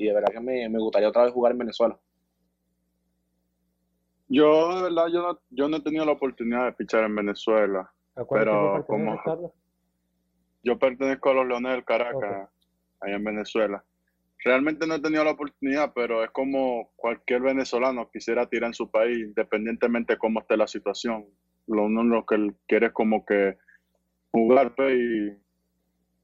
y de verdad que me, me, gustaría otra vez jugar en Venezuela. Yo, de verdad, yo no, yo no he tenido la oportunidad de pichar en Venezuela, pero como yo pertenezco a los Leones del Caracas, okay. allá en Venezuela. Realmente no he tenido la oportunidad, pero es como cualquier venezolano quisiera tirar en su país, independientemente de cómo esté la situación. Lo uno lo que quiere es como que jugar, pues, y,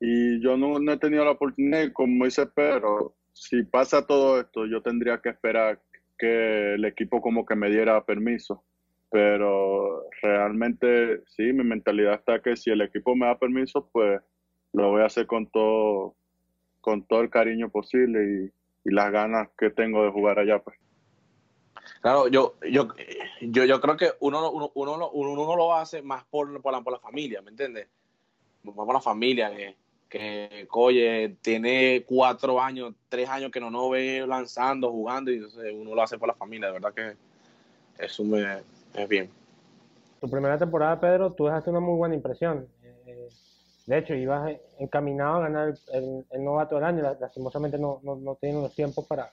y yo no, no he tenido la oportunidad, como dice Pedro, si pasa todo esto, yo tendría que esperar que el equipo como que me diera permiso. Pero realmente sí, mi mentalidad está que si el equipo me da permiso, pues lo voy a hacer con todo, con todo el cariño posible y, las ganas que tengo de jugar allá. Pues. Claro, yo, yo, yo, yo creo que uno, uno, uno, uno, uno lo hace más por, la, por la familia, ¿me entiendes? Más por la familia, que que Coye tiene cuatro años, tres años que no nos ve lanzando, jugando, y entonces uno lo hace por la familia, de verdad que eso me, es bien. Tu primera temporada, Pedro, tú dejaste una muy buena impresión. Eh, de hecho, ibas encaminado a ganar el, el novato del año, lastimosamente no, no, no tienen los tiempos para,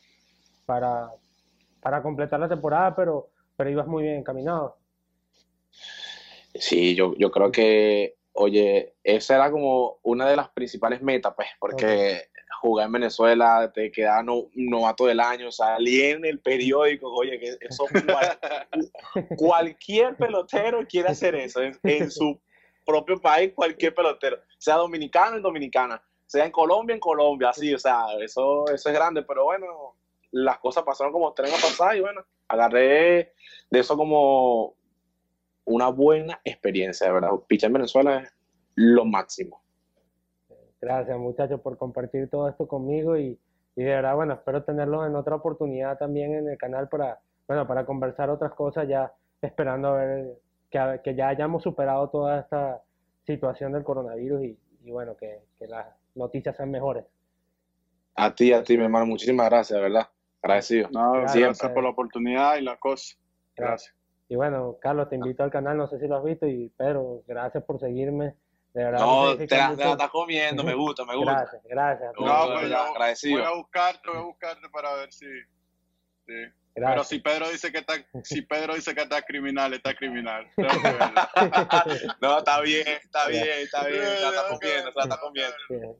para, para completar la temporada, pero, pero ibas muy bien encaminado. Sí, yo, yo creo que oye, esa era como una de las principales metas, pues, porque okay. jugar en Venezuela, te quedaba no, novato del año, salí en el periódico, oye, que eso *laughs* cual, cualquier pelotero quiere hacer eso en, en, su propio país, cualquier pelotero, sea dominicano en dominicana, sea en Colombia en Colombia, así, o sea, eso, eso es grande, pero bueno, las cosas pasaron como tren a pasar y bueno, agarré de eso como una buena experiencia, de verdad. Pichar en Venezuela es lo máximo. Gracias, muchachos, por compartir todo esto conmigo y, y, de verdad, bueno, espero tenerlos en otra oportunidad también en el canal para, bueno, para conversar otras cosas, ya esperando a ver que, que ya hayamos superado toda esta situación del coronavirus y, y bueno, que, que, las noticias sean mejores. A ti, a ti, mi hermano, muchísimas gracias, de verdad. Agradecido. No, gracias, gracias por la oportunidad y la cosa. Gracias. Y bueno, Carlos, te invito al canal, no sé si lo has visto, y Pedro, gracias por seguirme. De verdad, no, te la, te la estás comiendo, me gusta, me gusta. Gracias, gracias. No, pues yo, agradecido. Voy a buscarte, voy a buscarte para ver si... Sí. Pero si Pedro dice que está, si Pedro dice que está criminal, está criminal. *laughs* no, está bien, está bien, está bien, se la está comiendo, se la está comiendo.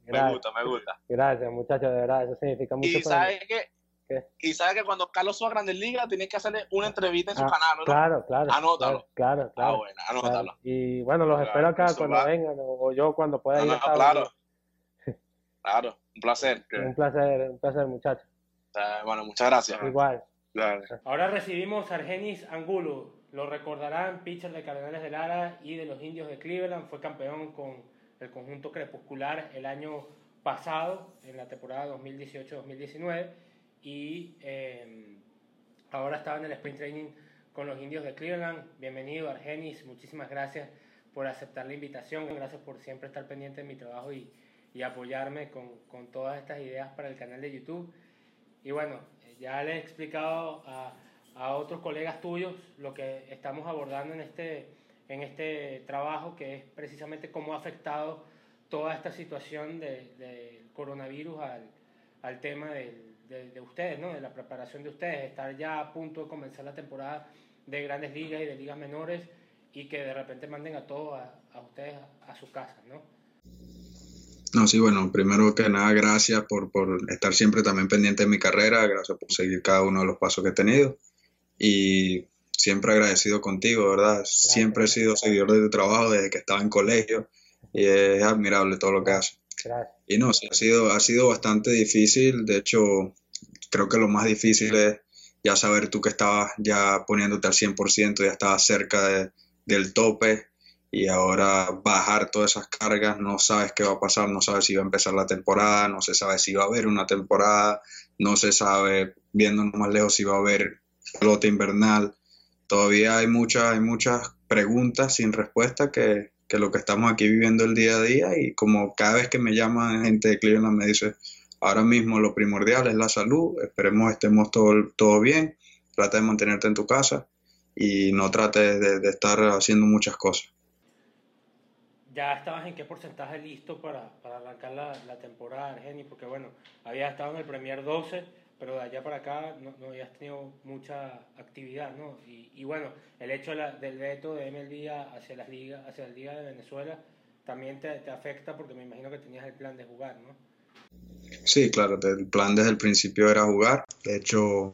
me gusta, me gusta. Gracias, muchachos, de verdad, eso significa mucho. Y sabes que ¿Qué? Y sabe que cuando Carlos suba a Grandes Ligas, tiene que hacerle una entrevista en su ah, canal, ¿no? Claro, claro. Anótalo. Claro, claro. Ah, bueno, anótalo. Claro. Y bueno, los claro, espero acá cuando va. vengan, o yo cuando pueda no, ir. No, a claro. claro, un placer. *laughs* Un placer, un placer, muchachos. Uh, bueno, muchas gracias. Igual. Dale. Ahora recibimos a Argenis Angulo. Lo recordarán, pitcher de Cardenales de Lara y de los Indios de Cleveland. Fue campeón con el conjunto crepuscular el año pasado, en la temporada 2018-2019 y eh, ahora estaba en el sprint training con los indios de Cleveland. Bienvenido, Argenis. Muchísimas gracias por aceptar la invitación. Gracias por siempre estar pendiente de mi trabajo y, y apoyarme con, con, todas estas ideas para el canal de YouTube. Y bueno, ya le he explicado a, a, otros colegas tuyos lo que estamos abordando en este, en este trabajo, que es precisamente cómo ha afectado toda esta situación del de coronavirus al, al tema del de, de, ustedes, ¿no? de la preparación de ustedes, estar ya a punto de comenzar la temporada de grandes ligas y de ligas menores y que de repente manden a todos a, a, ustedes a, a su casa, ¿no? No, sí, bueno, primero que nada, gracias por, por estar siempre también pendiente de mi carrera, gracias por seguir cada uno de los pasos que he tenido. Y siempre agradecido contigo, ¿verdad? Siempre he sido seguidor de tu trabajo desde que estaba en colegio y es admirable todo lo que haces. Y no, ha sido, ha sido bastante difícil, de hecho, creo que lo más difícil es ya saber tú que estabas ya poniéndote al 100%, ya estabas cerca del tope y ahora bajar todas esas cargas, no sabes qué va a pasar, no sabes si va a empezar la temporada, no se sabe si va a haber una temporada, no se sabe, viendo más lejos, si va a haber pelota invernal. Todavía hay muchas, hay muchas preguntas sin respuesta que, que lo que estamos aquí viviendo el día a día y como cada vez que me llama gente de Cleveland me dice, ahora mismo lo primordial es la salud, esperemos estemos todo, todo bien, trata de mantenerte en tu casa y no trate de estar haciendo muchas cosas ya estabas en qué porcentaje listo para, para arrancar la, la temporada, Argeni, porque bueno, habías estado en el Premier 12, pero de allá para acá no, no habías tenido mucha actividad, ¿no? Y, y bueno, el hecho del veto de MLD hacia las ligas, hacia la Liga de Venezuela, también te, te, afecta porque me imagino que tenías el plan de jugar, ¿no? Sí, claro, el plan desde el principio era jugar, de hecho...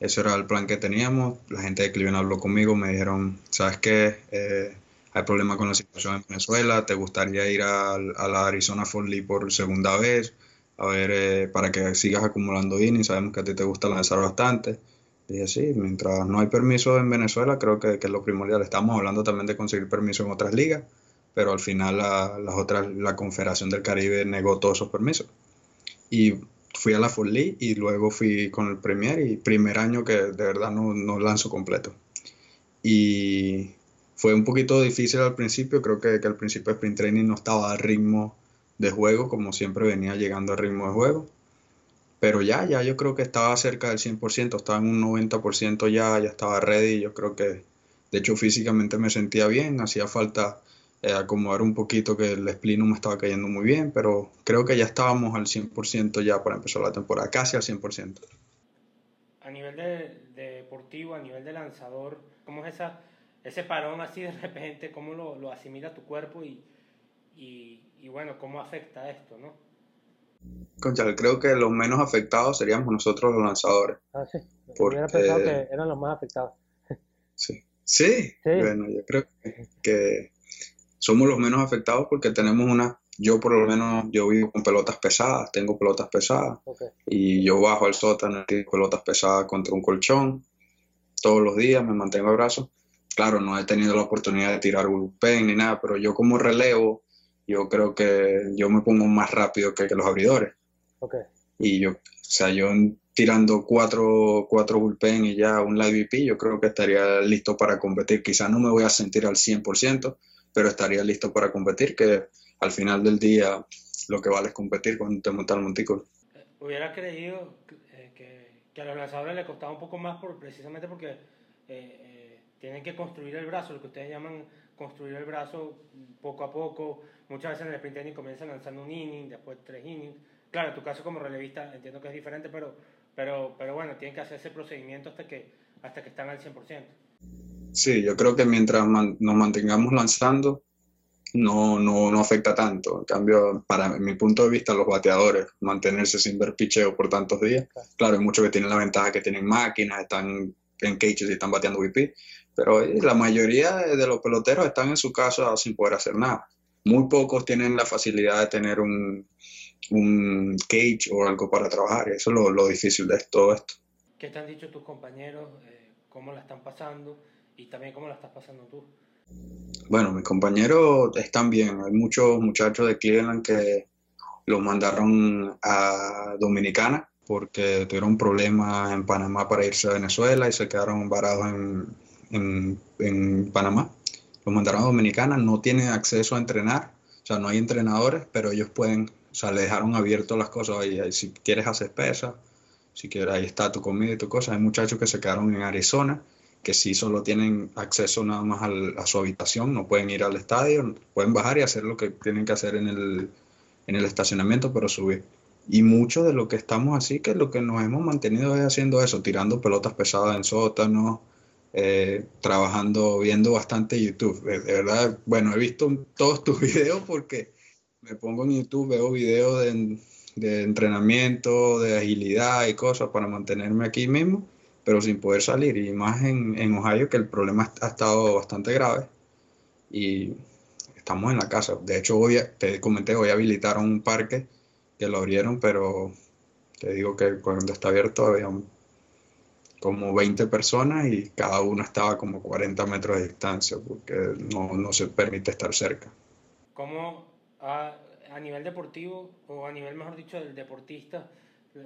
Eso era el plan que teníamos. La gente de Cleveland habló conmigo, me dijeron, ¿sabes qué? Eh, hay problemas con la situación en Venezuela, te gustaría ir a, la Arizona Fall League por segunda vez, a ver, eh, para que sigas acumulando innings, sabemos que a ti te gusta lanzar bastante. Dije, sí, mientras no hay permiso en Venezuela, creo que, que, es lo primordial. Estamos hablando también de conseguir permiso en otras ligas, pero al final la, las otras, la Confederación del Caribe negó todos esos permisos. Y fui a la Fall League y luego fui con el Premier y primer año que de verdad no, no lanzo completo. Y fue un poquito difícil al principio, creo que, que al principio de sprint training no estaba a ritmo de juego, como siempre venía llegando a ritmo de juego. Pero ya, ya yo creo que estaba cerca del 100%, estaba en un 90% ya, ya estaba ready, yo creo que, de hecho físicamente me sentía bien, hacía falta eh, acomodar un poquito que el split no me estaba cayendo muy bien, pero creo que ya estábamos al 100% ya para empezar la temporada, casi al 100%. A nivel de, de deportivo, a nivel de lanzador, ¿cómo es esa ese parón así de repente, cómo lo, asimila tu cuerpo y, y, bueno, cómo afecta esto, ¿no? Concha, creo que los menos afectados seríamos nosotros los lanzadores. Ah, sí. Porque... Hubiera pensado que eran los más afectados. Sí. Sí, sí. bueno, yo creo que, somos los menos afectados porque tenemos una, yo por lo menos, yo vivo con pelotas pesadas, tengo pelotas pesadas okay. y yo bajo al sótano y pelotas pesadas contra un colchón todos los días, me mantengo a brazos claro, no he tenido la oportunidad de tirar bullpen ni nada, pero yo como relevo, yo creo que yo me pongo más rápido que, que los abridores. Okay. Y yo, o sea, yo tirando cuatro, cuatro bullpen y ya un live VP, yo creo que estaría listo para competir. Quizás no me voy a sentir al 100%, pero estaría listo para competir, que al final del día lo que vale es competir cuando te montas el montículo. Hubiera creído que, que, que, a los lanzadores les costaba un poco más por, precisamente porque eh, eh tienen que construir el brazo, lo que ustedes llaman construir el brazo poco a poco. Muchas veces en el sprint training comienzan lanzando un inning, después tres innings. Claro, en tu caso como relevista entiendo que es diferente, pero, pero, pero bueno, tienen que hacer ese procedimiento hasta que, hasta que están al 100%. Sí, yo creo que mientras man, nos mantengamos lanzando, no, no, no afecta tanto. En cambio, para mi punto de vista, los bateadores, mantenerse sin ver picheo por tantos días. Claro, hay muchos que tienen la ventaja que tienen máquinas, están en cages y están bateando VP, pero eh, la mayoría de los peloteros están en su casa sin poder hacer nada. Muy pocos tienen la facilidad de tener un, un cage o algo para trabajar. Eso es lo, lo, difícil de todo esto. ¿Qué te han dicho tus compañeros? Eh, ¿Cómo la están pasando? Y también cómo la estás pasando tú. Bueno, mis compañeros están bien. Hay muchos muchachos de Cleveland que los mandaron a Dominicana porque tuvieron problemas en Panamá para irse a Venezuela y se quedaron varados en, en, en Panamá. Los mandaron a Dominicana, no tienen acceso a entrenar, o sea, no hay entrenadores, pero ellos pueden, o sea, le dejaron abierto las cosas ahí si quieres hacer pesa, si quieres, ahí está tu comida y tu cosa. Hay muchachos que se quedaron en Arizona, que sí solo tienen acceso nada más a su habitación, no pueden ir al estadio, pueden bajar y hacer lo que tienen que hacer en el, en el estacionamiento, pero subir. Y mucho de lo que estamos así, que lo que nos hemos mantenido es haciendo eso, tirando pelotas pesadas en sótanos, eh, trabajando, viendo bastante YouTube. De, verdad, bueno, he visto todos tus *laughs* videos porque me pongo en YouTube, veo videos de, de, entrenamiento, de agilidad y cosas para mantenerme aquí mismo. pero sin poder salir. Y más en, en Ohio, que el problema ha estado bastante grave. Y estamos en la casa. De hecho, hoy, te comenté, hoy habilitaron un parque que lo abrieron, pero te digo que cuando está abierto había como 20 personas y cada uno estaba como 40 metros de distancia porque no, no se permite estar cerca. ¿Cómo a, nivel deportivo o a nivel, mejor dicho, del deportista,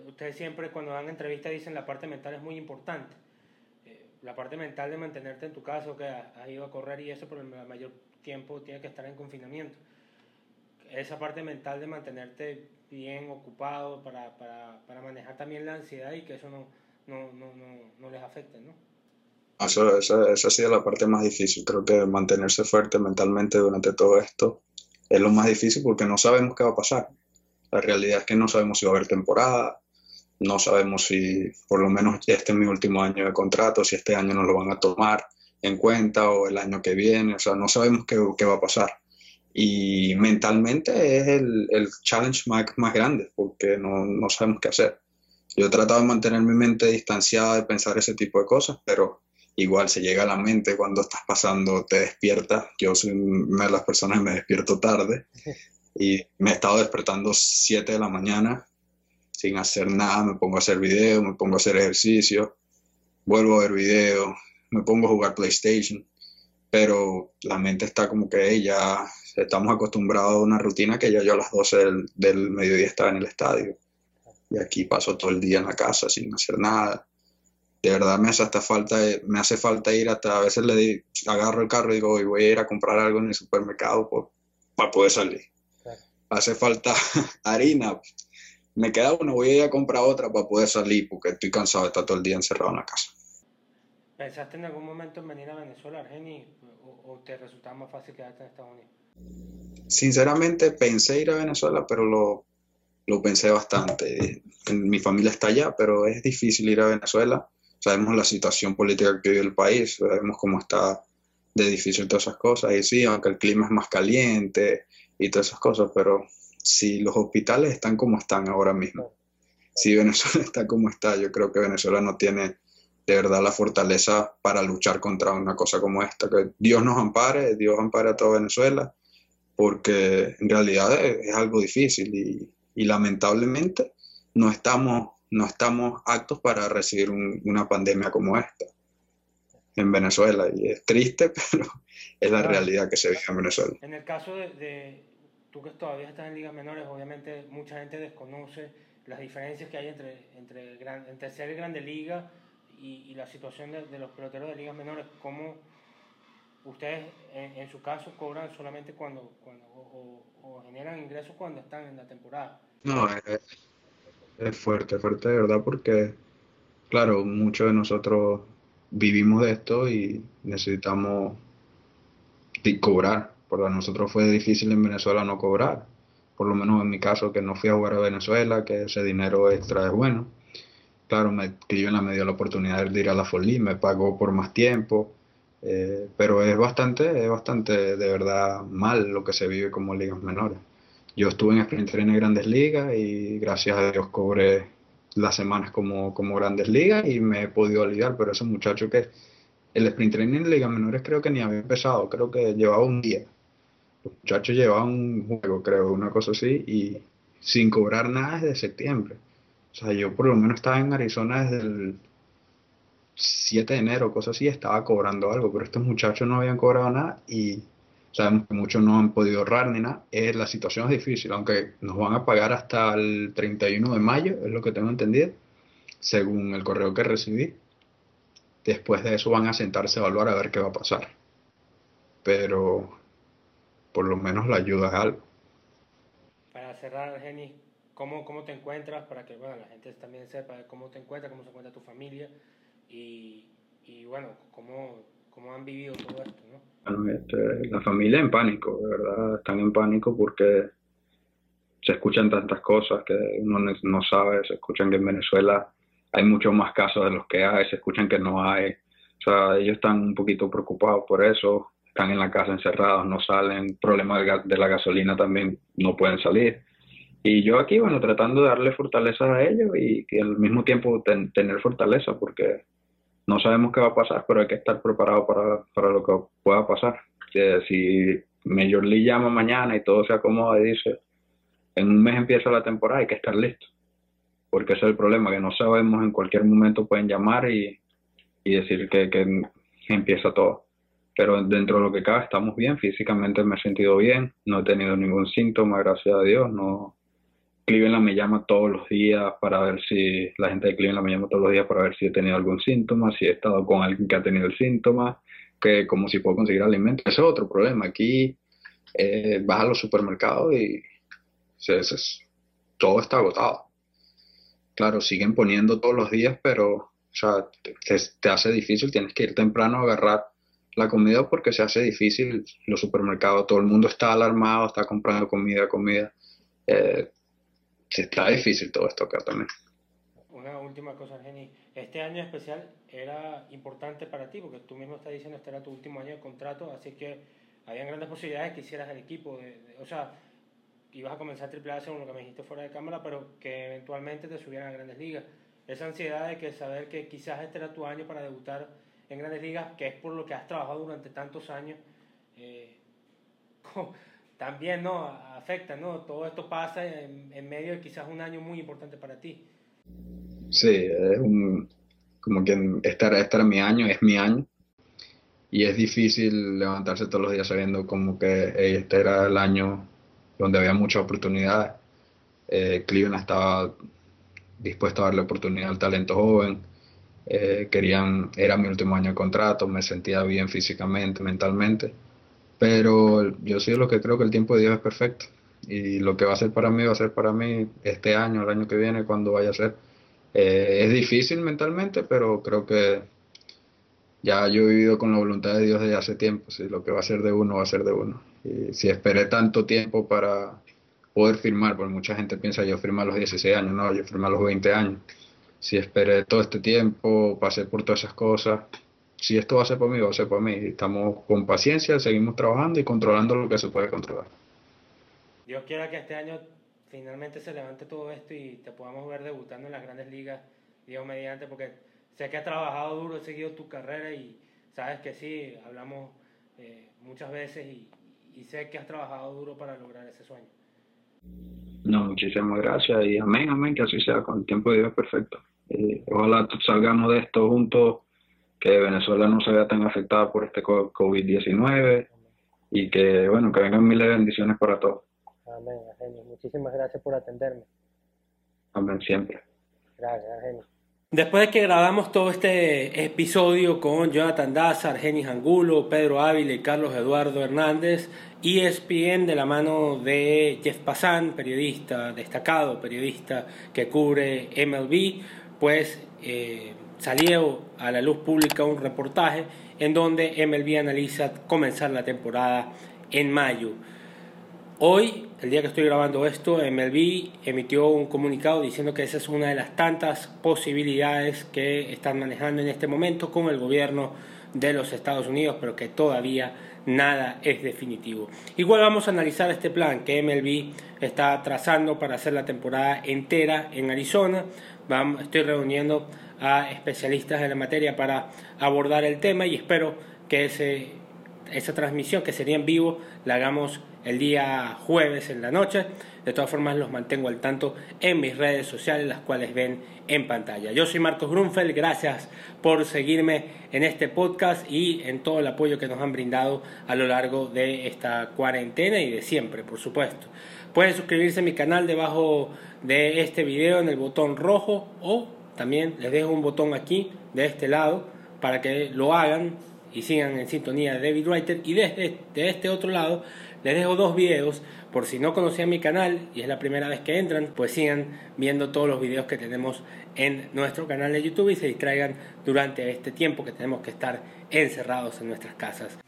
ustedes siempre cuando dan entrevistas dicen la parte mental es muy importante? Eh, la parte mental de mantenerte en tu casa, que has ido a correr y eso, pero el mayor tiempo tiene que estar en confinamiento. Esa parte mental de mantenerte bien ocupado para, para, para manejar también la ansiedad y que eso no, no, no, no, no les afecte, ¿no? Eso, eso, eso ha sido la parte más difícil. Creo que mantenerse fuerte mentalmente durante todo esto es lo más difícil porque no sabemos qué va a pasar. La realidad es que no sabemos si va a haber temporada, no sabemos si por lo menos este es mi último año de contrato, si este año no lo van a tomar en cuenta o el año que viene, o sea, no sabemos qué, qué va a pasar. Y mentalmente es el, el challenge más, más, grande porque no, no, sabemos qué hacer. Yo he tratado de mantener mi mente distanciada de pensar ese tipo de cosas, pero igual se llega a la mente cuando estás pasando, te despiertas. Yo soy una de las personas que me despierto tarde *laughs* y me he estado despertando 7 de la mañana sin hacer nada, me pongo a hacer video, me pongo a hacer ejercicio, vuelvo a ver video, me pongo a jugar PlayStation, pero la mente está como que ya estamos acostumbrados a una rutina que ya yo a las 12 del, del, mediodía estaba en el estadio. Y aquí paso todo el día en la casa sin hacer nada. De verdad me hace hasta falta, me hace falta ir hasta, a veces le di, agarro el carro y digo, voy a ir a comprar algo en el supermercado por, para poder salir. Claro. Hace falta *laughs* harina. Me queda una, voy a ir a comprar otra para poder salir porque estoy cansado de estar todo el día encerrado en la casa. ¿Pensaste en algún momento en venir a Venezuela, Argeni, o, o te resultaba más fácil quedarte en Estados Unidos? Sinceramente pensé ir a Venezuela, pero lo, pensé bastante. Mi familia está allá, pero es difícil ir a Venezuela. Sabemos la situación política que vive el país, sabemos cómo está de difícil todas esas cosas. Y sí, aunque el clima es más caliente y todas esas cosas, pero si los hospitales están como están ahora mismo, si Venezuela *laughs* está como está, yo creo que Venezuela no tiene de verdad la fortaleza para luchar contra una cosa como esta. Que Dios nos ampare, Dios ampare a toda Venezuela, porque en realidad es, es algo difícil y, y, lamentablemente no estamos, no estamos aptos para recibir un, una pandemia como esta en Venezuela. Y es triste, *laughs* pero es la realidad que se vive en Venezuela. En el caso de, de tú que todavía estás en ligas menores, obviamente mucha gente desconoce las diferencias que hay entre, entre, gran, entre ser grande liga y, y la situación de, de, los peloteros de ligas menores, cómo ustedes en, su caso cobran solamente cuando, cuando o, generan ingresos cuando están en la temporada. No, es, es fuerte, fuerte de verdad porque, claro, muchos de nosotros vivimos de esto y necesitamos cobrar. Para nosotros fue difícil en Venezuela no cobrar. Por lo menos en mi caso, que no fui a jugar a Venezuela, que ese dinero extra es bueno claro, me dio en la media la oportunidad de ir a la Folí, me pagó por más tiempo, eh, pero es bastante, es bastante de verdad mal lo que se vive como ligas menores. Yo estuve en Sprint Training Grandes Ligas y gracias a Dios cobré las semanas como, como Grandes Ligas y me he podido ligar, pero esos muchachos que el Sprint Training en Ligas Menores creo que ni había empezado, creo que llevaba un día. Los muchachos llevaban un juego, creo, una cosa así, y sin cobrar nada desde septiembre. O sea, yo por lo menos estaba en Arizona desde el 7 de enero, cosas así, estaba cobrando algo, pero estos muchachos no habían cobrado nada y sabemos que muchos no han podido ahorrar ni nada. Eh, la situación es difícil, aunque nos van a pagar hasta el 31 de mayo, es lo que tengo entendido, según el correo que recibí. Después de eso van a sentarse a evaluar a ver qué va a pasar. Pero por lo menos la ayuda es algo. Para cerrar, Jenny, cómo, cómo te encuentras para que bueno, la gente también sepa cómo te encuentras, cómo se encuentra tu familia y, y bueno, cómo, cómo han vivido todo esto, ¿no? Este, la familia en pánico, de verdad, están en pánico porque se escuchan tantas cosas que uno no sabe, se escuchan que en Venezuela hay muchos más casos de los que hay, se escuchan que no hay, o sea, ellos están un poquito preocupados por eso, están en la casa encerrados, no salen, problemas de la gasolina también no pueden salir. Y yo aquí, bueno, tratando de darle fortaleza a ellos y al mismo tiempo ten, tener fortaleza, porque no sabemos qué va a pasar, pero hay que estar preparado para, para lo que pueda pasar. si Major League llama mañana y todo se acomoda y dice, en un mes empieza la temporada, hay que estar listo. Porque ese es el problema, que no sabemos, en cualquier momento pueden llamar y, y decir que, que empieza todo. Pero dentro de lo que cabe estamos bien, físicamente me he sentido bien, no he tenido ningún síntoma, gracias a Dios, no, Cleveland me llama todos los días para ver si, la gente de Cleveland me llama todos los días para ver si he tenido algún síntoma, si he estado con alguien que ha tenido el síntoma, que como si puedo conseguir alimentos. Ese es otro problema. Aquí eh, vas a los supermercados y todo está agotado. Claro, siguen poniendo todos los días, pero o sea, te, hace difícil, tienes que ir temprano a agarrar la comida porque se hace difícil los supermercados, todo el mundo está alarmado, está comprando comida, comida. Eh, está difícil todo esto acá también. Una última cosa, Jenny. Este año especial era importante para ti, porque tú mismo estás diciendo este era tu último año de contrato, así que habían grandes posibilidades que hicieras el equipo. o sea, ibas a comenzar triple A según lo que me dijiste fuera de cámara, pero que eventualmente te subieran a grandes ligas. Esa ansiedad de que saber que quizás este era tu año para debutar en grandes ligas, que es por lo que has trabajado durante tantos años, eh, *laughs* también no afecta, ¿no? Todo esto pasa en, medio de quizás un año muy importante para ti. Sí, es un, como que era, este mi año, es mi año. Y es difícil levantarse todos los días sabiendo como que este era el año donde había muchas oportunidades. Eh, Cleveland estaba dispuesto a darle oportunidad al talento joven. Eh, querían, era mi último año de contrato, me sentía bien físicamente, mentalmente pero yo sí lo que creo que el tiempo de Dios es perfecto. Y lo que va a ser para mí, va a ser para mí este año, el año que viene, cuando vaya a ser. Eh, es difícil mentalmente, pero creo que ya yo he vivido con la voluntad de Dios desde hace tiempo. Si lo que va a ser de uno, va a ser de uno. Y si esperé tanto tiempo para poder firmar, porque mucha gente piensa yo firmé a los 16 años, no, yo firmé a los 20 años. Si esperé todo este tiempo, pasé por todas esas cosas, si esto va a ser por mí, va a ser por mí. Estamos con paciencia, seguimos trabajando y controlando lo que se puede controlar. Dios quiera que este año finalmente se levante todo esto y te podamos ver debutando en las grandes ligas, Dios mediante, porque sé que has trabajado duro, he seguido tu carrera y sabes que sí, hablamos eh, muchas veces y, sé que has trabajado duro para lograr ese sueño. No, muchísimas gracias y amén, amén, que así sea, con el tiempo de Dios perfecto. Eh, ojalá salgamos de esto juntos que Venezuela no se vea tan afectada por este COVID-19 y que, bueno, que vengan miles de bendiciones para todos. Amén, Argenio. Muchísimas gracias por atenderme. Amén, siempre. Gracias, Argenio. Después de que grabamos todo este episodio con Jonathan Daza, Argenis Angulo, Pedro Ávila y Carlos Eduardo Hernández, ESPN de la mano de Jeff Passan, periodista destacado, periodista que cubre MLB, pues eh, salió a la luz pública un reportaje en donde MLB analiza comenzar la temporada en mayo. Hoy, el día que estoy grabando esto, MLB emitió un comunicado diciendo que esa es una de las tantas posibilidades que están manejando en este momento con el gobierno de los Estados Unidos, pero que todavía nada es definitivo. Igual vamos a analizar este plan que MLB está trazando para hacer la temporada entera en Arizona. Estoy reuniendo a especialistas en la materia para abordar el tema y espero que ese, esa transmisión que sería en vivo la hagamos el día jueves en la noche. De todas formas los mantengo al tanto en mis redes sociales, las cuales ven en pantalla. Yo soy Marcos Grunfeld, gracias por seguirme en este podcast y en todo el apoyo que nos han brindado a lo largo de esta cuarentena y de siempre, por supuesto. Pueden suscribirse a mi canal debajo de este video en el botón rojo o también les dejo un botón aquí de este lado para que lo hagan y sigan en sintonía de David Writer y desde de este otro lado les dejo dos videos por si no conocían mi canal y es la primera vez que entran pues sigan viendo todos los videos que tenemos en nuestro canal de YouTube y se distraigan durante este tiempo que tenemos que estar encerrados en nuestras casas.